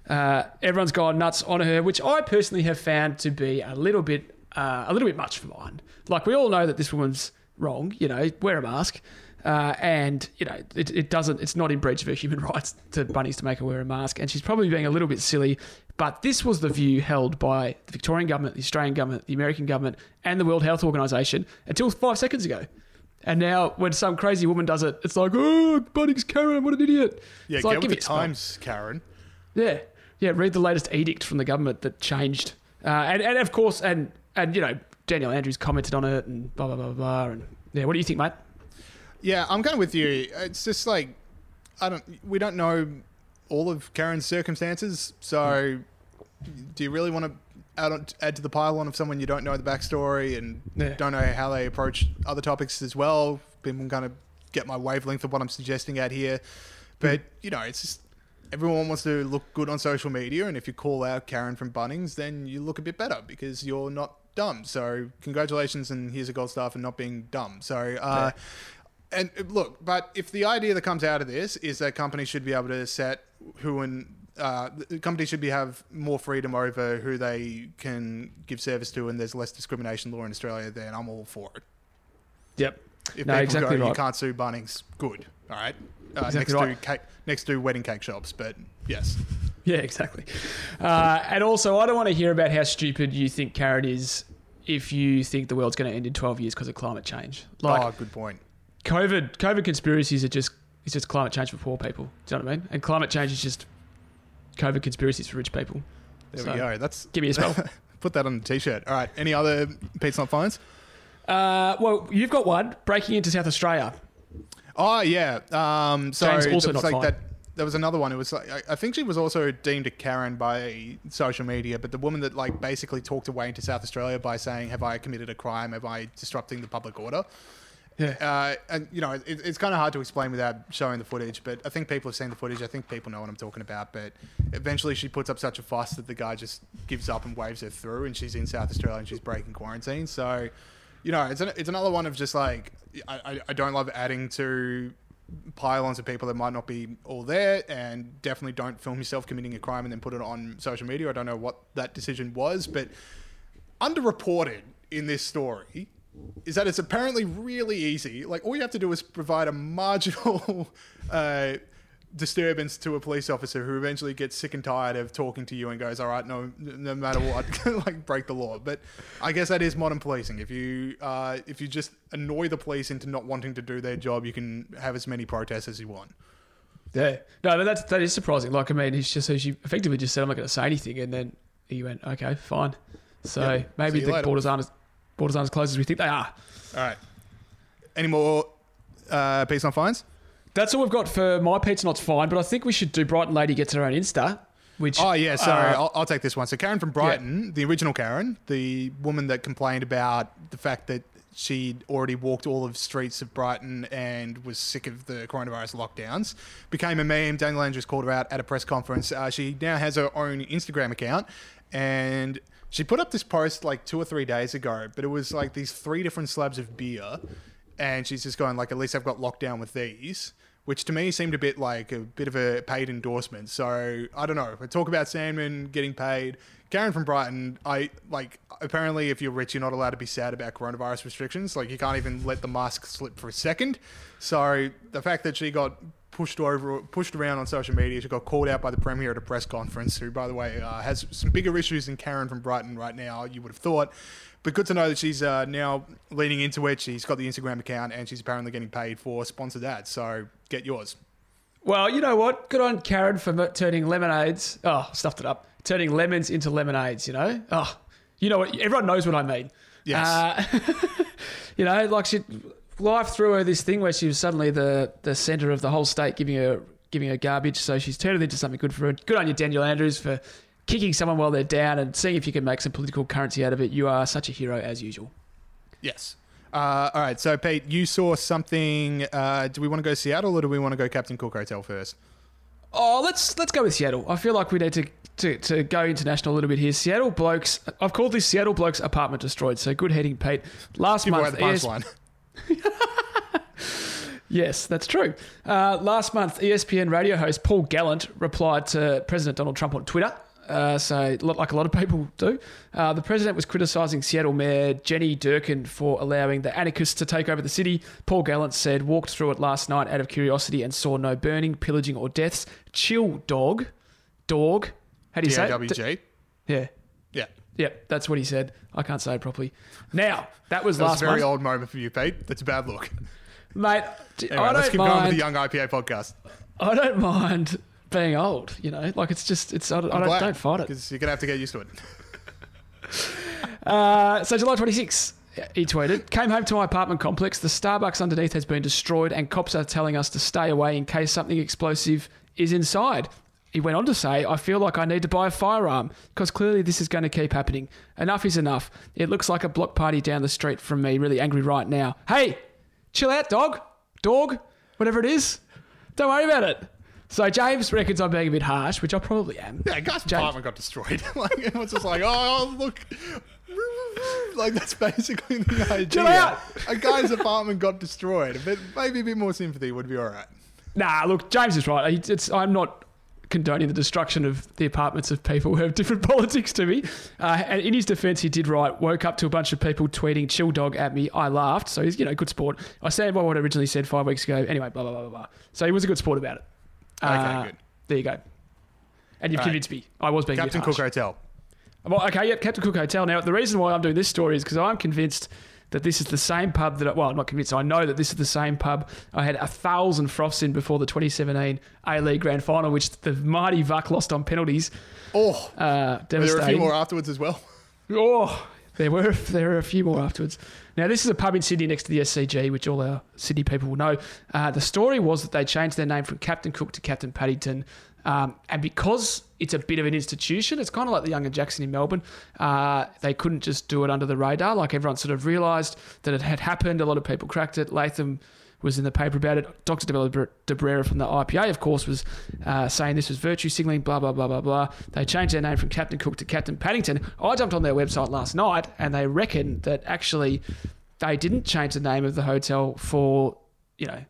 Speaker 2: Uh, everyone's gone nuts on her, which I personally have found to be a little bit, uh, a little bit much for mine. Like we all know that this woman's wrong. You know, wear a mask, uh, and you know it, it doesn't. It's not in breach of her human rights to Bunnings to make her wear a mask, and she's probably being a little bit silly. But this was the view held by the Victorian government, the Australian government, the American government, and the World Health Organization until five seconds ago. And now, when some crazy woman does it, it's like, oh, Bunnings Karen, what an idiot.
Speaker 1: Yeah,
Speaker 2: it's
Speaker 1: get
Speaker 2: like,
Speaker 1: with the
Speaker 2: me a spell.
Speaker 1: times, Karen.
Speaker 2: Yeah, yeah. Read the latest edict from the government that changed, uh, and and of course, and and you know, Daniel Andrews commented on it, and blah blah blah blah. And yeah, what do you think, mate?
Speaker 1: Yeah, I'm kind of with you. It's just like I don't. We don't know all of Karen's circumstances, so do you really want to add, on, add to the pile on of someone you don't know the backstory and
Speaker 2: Yeah.
Speaker 1: don't know how they approach other topics as well? People kind of get my wavelength of what I'm suggesting out here, but you know, it's just everyone wants to look good on social media, and if you call out Karen from Bunnings, then you look a bit better because you're not dumb. So congratulations, and here's a gold star for not being dumb. So. Uh, and uh, look, but if the idea that comes out of this is that companies should be able to set who and uh, the companies should be have more freedom over who they can give service to, and there's less discrimination law in Australia, then I'm all for it.
Speaker 2: Yep.
Speaker 1: If
Speaker 2: No,
Speaker 1: people
Speaker 2: exactly
Speaker 1: go, you can't sue Bunnings, good. All right. Uh,
Speaker 2: Exactly
Speaker 1: next
Speaker 2: right.
Speaker 1: to cake, next to wedding cake shops, but yes.
Speaker 2: Yeah, exactly. Uh, and also, I don't want to hear about how stupid you think carrot is if you think the world's going to end in 12 years because of climate change. Like,
Speaker 1: oh, good point.
Speaker 2: COVID, COVID conspiracies are just it's just climate change for poor people. Do you know what I mean? And climate change is just COVID conspiracies for rich people.
Speaker 1: There
Speaker 2: So,
Speaker 1: we go. That's
Speaker 2: Give me a spell.
Speaker 1: put that on a t-shirt. All right. Any other Pete's not fines?
Speaker 2: uh, well, you've got one breaking into South Australia.
Speaker 1: Oh yeah. Um, so
Speaker 2: James also not
Speaker 1: like
Speaker 2: fine.
Speaker 1: that. There was another one. It was like I, I think she was also deemed a Karen by social media, but the woman that like basically talked her way into South Australia by saying, "Have I committed a crime? Have I disrupting the public order?"
Speaker 2: Yeah.
Speaker 1: Uh, and you know, it, it's kind of hard to explain without showing the footage. But I think people have seen the footage. I think people know what I'm talking about. But eventually, she puts up such a fuss that the guy just gives up and waves her through, and she's in South Australia and she's breaking quarantine. So, you know, it's an, it's another one of just like I, I, don't love adding to pylons of people that might not be all there, and definitely don't film yourself committing a crime and then put it on social media. I don't know what that decision was, but underreported in this story is that it's apparently really easy. Like all you have to do is provide a marginal uh, disturbance to a police officer who eventually gets sick and tired of talking to you and goes, "All right, no, no matter what, like break the law." But I guess that is modern policing. If you uh, if you just annoy the police into not wanting to do their job, you can have as many protests as you want.
Speaker 2: Yeah. No, but that's that is surprising. Like, I mean, he's just he effectively just said, "I'm not going to say anything," and then he went, "Okay, fine." So
Speaker 1: Yep.
Speaker 2: maybe the
Speaker 1: later.
Speaker 2: borders aren't as borders aren't as close as we think they are.
Speaker 1: All right. Any more uh, peace on fines?
Speaker 2: That's all we've got for my pizza. Not fine, but I think we should do Brighton Lady gets her own Insta. Which
Speaker 1: Oh yeah, sorry.
Speaker 2: uh,
Speaker 1: I'll, I'll take this one. So Karen from Brighton, the original Karen, the woman that complained about the fact that she'd already walked all of streets of Brighton and was sick of the coronavirus lockdowns, became a meme. Daniel Andrews called her out at a press conference. Uh, she now has her own Instagram account, and she put up this post like two or three days ago. But it was like these three different slabs of beer, and she's just going like, "At least I've got lockdown with these." Which to me seemed a bit like a bit of a paid endorsement. So I don't know. We talk about Sandmann getting paid. Karen from Brighton, I like. Apparently, if you're rich, you're not allowed to be sad about coronavirus restrictions. Like you can't even let the mask slip for a second. So the fact that she got pushed over, pushed around on social media. She got called out by the premier at a press conference, who, by the way, uh, has some bigger issues than Karen from Brighton right now. You would have thought, but good to know that she's uh, now leaning into it. She's got the Instagram account and she's apparently getting paid for sponsored ads. So get yours.
Speaker 2: Well, you know what? Good on Karen for turning lemonades. Oh, stuffed it up. Turning lemons into lemonades. You know. Oh, you know what? Everyone knows what I mean.
Speaker 1: Yes.
Speaker 2: Uh, you know, like she, life threw her this thing where she was suddenly the the center of the whole state, giving her giving her garbage. So she's turned it into something good for her. Good on you, Daniel Andrews, for kicking someone while they're down and seeing if you can make some political currency out of it. You are such a hero as usual.
Speaker 1: Yes. Uh, all right. So, Pete, you saw something. Uh, do we want to go Seattle or do we want to go Captain Cook Hotel first?
Speaker 2: Oh, let's let's go with Seattle. I feel like we need to, to, to go international a little bit here. Seattle blokes. I've called this Seattle blokes apartment destroyed. So good heading, Pete. Last
Speaker 1: Give
Speaker 2: month,
Speaker 1: the
Speaker 2: ES yes, that's true. Uh, last month, ESPN radio host Paul Gallant replied to President Donald Trump on Twitter. Uh, so, like a lot of people do, uh, the president was criticising Seattle Mayor Jenny Durkan for allowing the anarchists to take over the city. Paul Gallant said, walked through it last night out of curiosity and saw no burning, pillaging, or deaths. Chill, dog. Dog. How do you say it? D-
Speaker 1: D-A-W-G.
Speaker 2: Yeah.
Speaker 1: Yeah.
Speaker 2: Yep, that's what he said. I can't say it properly. Now, that was
Speaker 1: That was
Speaker 2: last
Speaker 1: a very
Speaker 2: month.
Speaker 1: old moment for you, Pete. That's a bad look.
Speaker 2: Mate,
Speaker 1: Anyway,
Speaker 2: I
Speaker 1: let's
Speaker 2: don't
Speaker 1: keep going with the Young IPA podcast.
Speaker 2: I don't mind being old. You know, like it's just it's. I don't, I don't, don't fight it.
Speaker 1: Because you're going to have to get used to it.
Speaker 2: Uh, so July 26th, he tweeted, came home to my apartment complex. The Starbucks underneath has been destroyed, and cops are telling us to stay away in case something explosive is inside. He went on to say, I feel like I need to buy a firearm because clearly this is going to keep happening. Enough is enough. It looks like a block party down the street from me, really angry right now. Hey, chill out, dog, dog, whatever it is. Don't worry about it. So James reckons I'm being a bit harsh, which I probably am.
Speaker 1: Yeah, a guy's
Speaker 2: James-
Speaker 1: apartment got destroyed. like, it was just like, oh, look. Like, that's basically the idea.
Speaker 2: Chill out.
Speaker 1: A guy's apartment got destroyed. But maybe a bit more sympathy would be all right.
Speaker 2: Nah, look, James is right. It's, I'm not condoning the destruction of the apartments of people who have different politics to me. Uh, and in his defence, he did write, woke up to a bunch of people tweeting chill dog at me. I laughed. So he's, you know, good sport. I stand by what I originally said five weeks ago. Anyway, blah, blah, blah, blah, blah. So he was a good sport about it.
Speaker 1: Okay,
Speaker 2: Uh,
Speaker 1: good.
Speaker 2: There you go. And you've
Speaker 1: right.
Speaker 2: convinced me. I was being
Speaker 1: Captain Cook. Hotel.
Speaker 2: Well, okay, yep, Captain Cook Hotel. Now, the reason why I'm doing this story is because I'm convinced that this is the same pub that, I, well, I'm not convinced, I know that this is the same pub I had a thousand froths in before the 2017 A League Grand Final, which the mighty Vuck lost on penalties.
Speaker 1: Oh,
Speaker 2: Uh,
Speaker 1: there were a few more afterwards as well.
Speaker 2: Oh, there were there were a few more afterwards. Now, this is a pub in Sydney next to the SCG, which all our Sydney people will know. Uh, the story was that they changed their name from Captain Cook to Captain Paddington. Um, and because it's a bit of an institution, it's kind of like the Young and Jackson in Melbourne. Uh, they couldn't just do it under the radar. Like everyone sort of realised that it had happened. A lot of people cracked it. Latham was in the paper about it. Dr. d'Abrera from the IPA, of course, was uh, saying this was virtue signalling, blah, blah, blah, blah, blah. They changed their name from Captain Cook to Captain Paddington. I jumped on their website last night and they reckon that actually they didn't change the name of the hotel for, you know,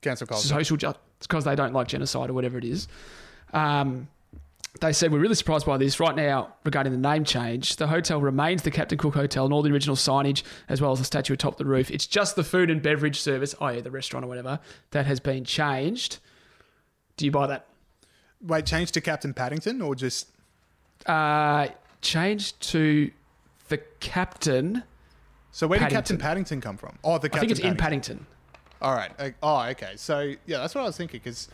Speaker 1: Cancel culture.
Speaker 2: social justice because they don't like genocide or whatever it is. Um, they said we're really surprised by this right now regarding the name change. The hotel remains the Captain Cook Hotel and all the original signage, as well as the statue atop the roof. It's just the food and beverage service, i.e., the restaurant or whatever, that has been changed. Do you buy that?
Speaker 1: Wait, change to Captain Paddington or just.
Speaker 2: Uh, changed to the Captain.
Speaker 1: So where did
Speaker 2: Paddington.
Speaker 1: Captain Paddington come from? Oh, the Captain
Speaker 2: I think it's in
Speaker 1: Paddington.
Speaker 2: Paddington.
Speaker 1: All right. Oh, okay. So yeah, that's what I was thinking. Because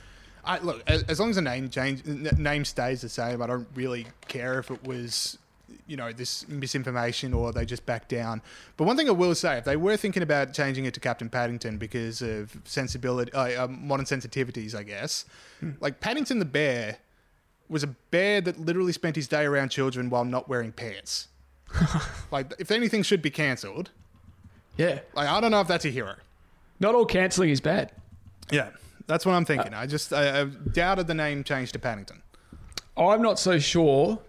Speaker 1: I look as, long as the name change name stays the same, I don't really care if it was you know this misinformation or they just back down. But one thing I will say, if they were thinking about changing it to Captain Paddington because of sensibility, uh, uh, modern sensitivities, I guess, like Paddington the bear was a bear that literally spent his day around children while not wearing pants. like if anything should be cancelled,
Speaker 2: Yeah.
Speaker 1: like I don't know if that's a hero.
Speaker 2: Not all cancelling is bad.
Speaker 1: Yeah, that's what I'm thinking. I just I, I doubted the name change to Paddington.
Speaker 2: I'm not so sure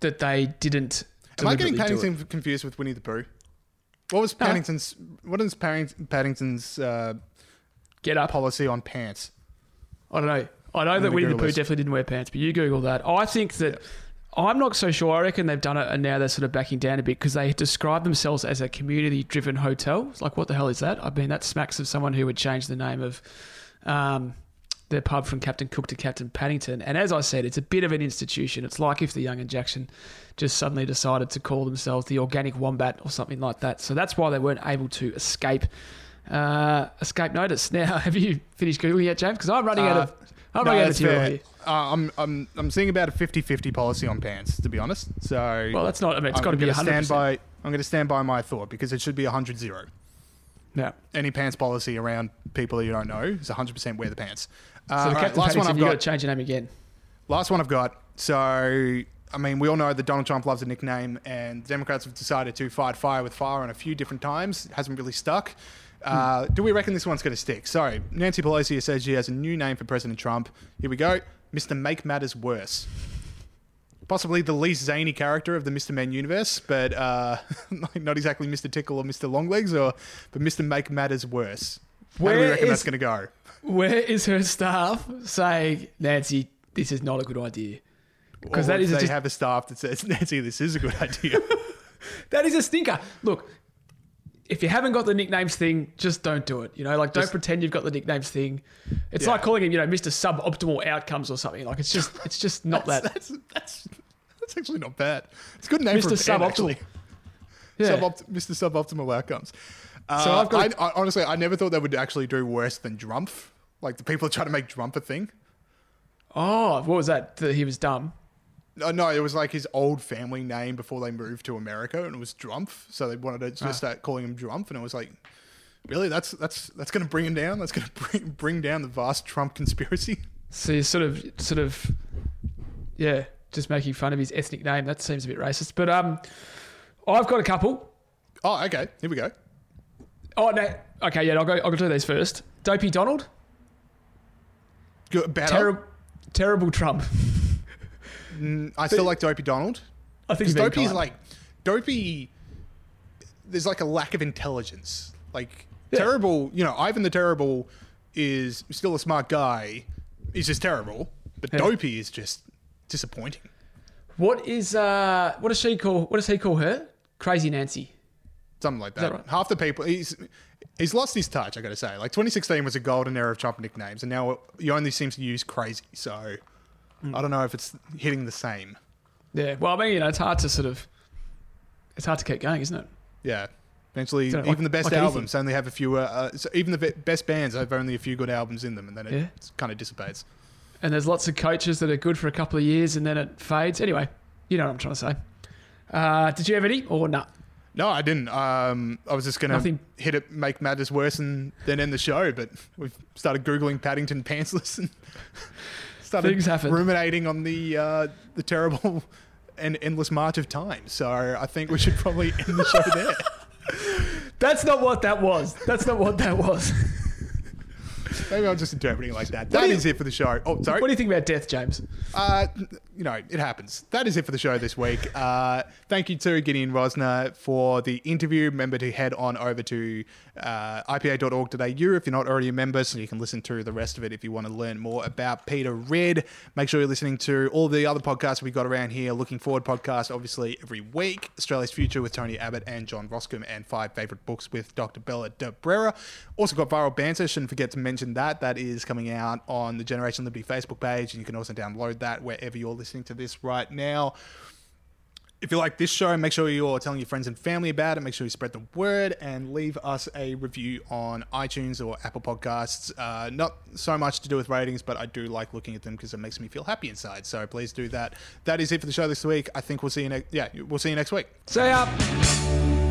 Speaker 2: that they didn't.
Speaker 1: Am I getting
Speaker 2: deliberately do it.
Speaker 1: Paddington confused with Winnie the Pooh? What was. Paddington's? What is Paddington's uh,
Speaker 2: Get up.
Speaker 1: policy on pants?
Speaker 2: I don't know. I know that
Speaker 1: me
Speaker 2: Winnie the Pooh definitely didn't wear pants, but you Google that. I think that I'm not so sure. I reckon they've done it and now they're sort of backing down a bit because they describe themselves as a community driven hotel. It's like, what the hell is that? I mean, that smacks of someone who would change the name of, um, their pub from Captain Cook to Captain Paddington. And as I said, it's a bit of an institution. It's like if the Young and Jackson just suddenly decided to call themselves the Organic Wombat or something like that. So that's why they weren't able to escape uh, escape notice. Now, have you finished googling yet, James? Because I'm running out of I'm
Speaker 1: No,
Speaker 2: running out of
Speaker 1: fair.
Speaker 2: here.
Speaker 1: Uh, I'm, I'm, I'm seeing about a 50-50 policy on pants, to be honest. So
Speaker 2: Well, that's not. I mean, it's got to be
Speaker 1: gonna
Speaker 2: 100.
Speaker 1: stand by. I'm going to stand by my thought because it should be 100-0.
Speaker 2: Yeah.
Speaker 1: Any pants policy around people you don't know is 100% wear the pants. Uh,
Speaker 2: So the
Speaker 1: all right, last one I've
Speaker 2: got
Speaker 1: got.
Speaker 2: to change your name again.
Speaker 1: Last one I've got. So, I mean, we all know that Donald Trump loves a nickname, and Democrats have decided to fight fire with fire on a few different times. It hasn't really stuck. Uh, Do we reckon this one's going to stick? Sorry, Nancy Pelosi says she has a new name for President Trump. Here we go Mr. Make Matters Worse. Possibly the least zany character of the Mr. Men universe, but uh, not exactly Mr. Tickle or Mr. Longlegs, or but Mr. Make Matters Worse. Where do we reckon
Speaker 2: is-
Speaker 1: that's going to go?
Speaker 2: Where is her staff saying, Nancy, this is not a good idea? Because that is
Speaker 1: they
Speaker 2: just,
Speaker 1: have a staff that says, Nancy, this is a good idea.
Speaker 2: that is a stinker. Look, if you haven't got the nicknames thing, just don't do it. You know, like don't
Speaker 1: Just-
Speaker 2: pretend you've got the nicknames thing. It's
Speaker 1: Yeah.
Speaker 2: like calling him, you know, Mr. Suboptimal Outcomes or something. Like it's just, it's just not that.
Speaker 1: that's, that's that's actually not bad. It's a good name for a
Speaker 2: Mr.
Speaker 1: band,
Speaker 2: Suboptimal.
Speaker 1: actually.
Speaker 2: Yeah.
Speaker 1: Subopt- Mr. Suboptimal Outcomes. Uh,
Speaker 2: So I've got
Speaker 1: I, I, honestly, I never thought they would actually do worse than Drumpf. Like the people trying to make Drumpf a thing.
Speaker 2: oh, what was that? That he was dumb.
Speaker 1: No, no, it was like his old family name before they moved to America, and it was Drumpf. So they wanted to just
Speaker 2: Ah.
Speaker 1: start calling him Drumpf, and it was like, really, that's that's that's going to bring him down. That's going to bring bring down the vast Trump conspiracy.
Speaker 2: So you're sort of, sort of, yeah, just making fun of his ethnic name. That seems a bit racist. But um, I've got a couple.
Speaker 1: Oh, okay, here we go.
Speaker 2: Oh no, okay, yeah, I'll go. I'll go do these first. Dopey Donald,
Speaker 1: Good,
Speaker 2: terrible, terrible Trump.
Speaker 1: I still like Dopey Donald.
Speaker 2: I think
Speaker 1: Because
Speaker 2: he's being
Speaker 1: Dopey's like Dopey. There's like a lack of intelligence. Like
Speaker 2: Yeah.
Speaker 1: terrible, you know, Ivan the Terrible is still a smart guy. He's just terrible, but
Speaker 2: Yeah.
Speaker 1: Dopey is just disappointing.
Speaker 2: What is uh? What does she call? What does he call her? Crazy Nancy.
Speaker 1: Something like that.
Speaker 2: that right?
Speaker 1: Half the people he's he's lost his touch. I got to say, like 2016 was a golden era of Trump nicknames, and now he only seems to use crazy. So. I don't know if it's hitting the same.
Speaker 2: Yeah. Well, I mean, you know, it's hard to sort of. It's hard to keep going, isn't it?
Speaker 1: Yeah. Eventually,
Speaker 2: So, like-
Speaker 1: even the best
Speaker 2: like anything.
Speaker 1: albums only have a few. Uh, uh, so even the be- best bands have only a few good albums in them, and then it
Speaker 2: Yeah.
Speaker 1: kind of dissipates.
Speaker 2: And there's lots of coaches that are good for a couple of years and then it fades. Anyway, you know what I'm trying to say. Uh, did you have any or not?
Speaker 1: No, I didn't. Um, I was just gonna
Speaker 2: Nothing.
Speaker 1: hit it, make matters worse, and then end the show. But we've started googling Paddington pantsless and started
Speaker 2: Things
Speaker 1: ruminating on the uh, the terrible and endless march of time. So I think we should probably end the show there.
Speaker 2: That's not what that was. That's not what that was.
Speaker 1: Maybe I'm just interpreting it like that. That
Speaker 2: you-
Speaker 1: is it for the show. Oh, sorry.
Speaker 2: What do you think about death, James?
Speaker 1: Uh, you know, it happens. That is it for the show this week. Uh, thank you to Gideon Rozner for the interview. Remember to head on over to uh, ipa.org.au if you're not already a member, so you can listen to the rest of it if you want to learn more about Peter Ridd. Make sure you're listening to all the other podcasts we've got around here. Looking Forward podcast, obviously, every week. Australia's Future with Tony Abbott and John Roskam, and Five Favourite Books with Dr. Bella d'Abrera. Also got Viral Banter. Shouldn't forget to mention that. That is coming out on the Generation Liberty Facebook page, and you can also download that wherever you're listening to this right now. If you like this show, make sure you're telling your friends and family about it. Make sure you spread the word and leave us a review on iTunes or Apple Podcasts. Uh, not so much to do with ratings, but I do like looking at them because it makes me feel happy inside. So please do that. That is it for the show this week. I think we'll see you next. Yeah, we'll see you next week.
Speaker 2: Say up.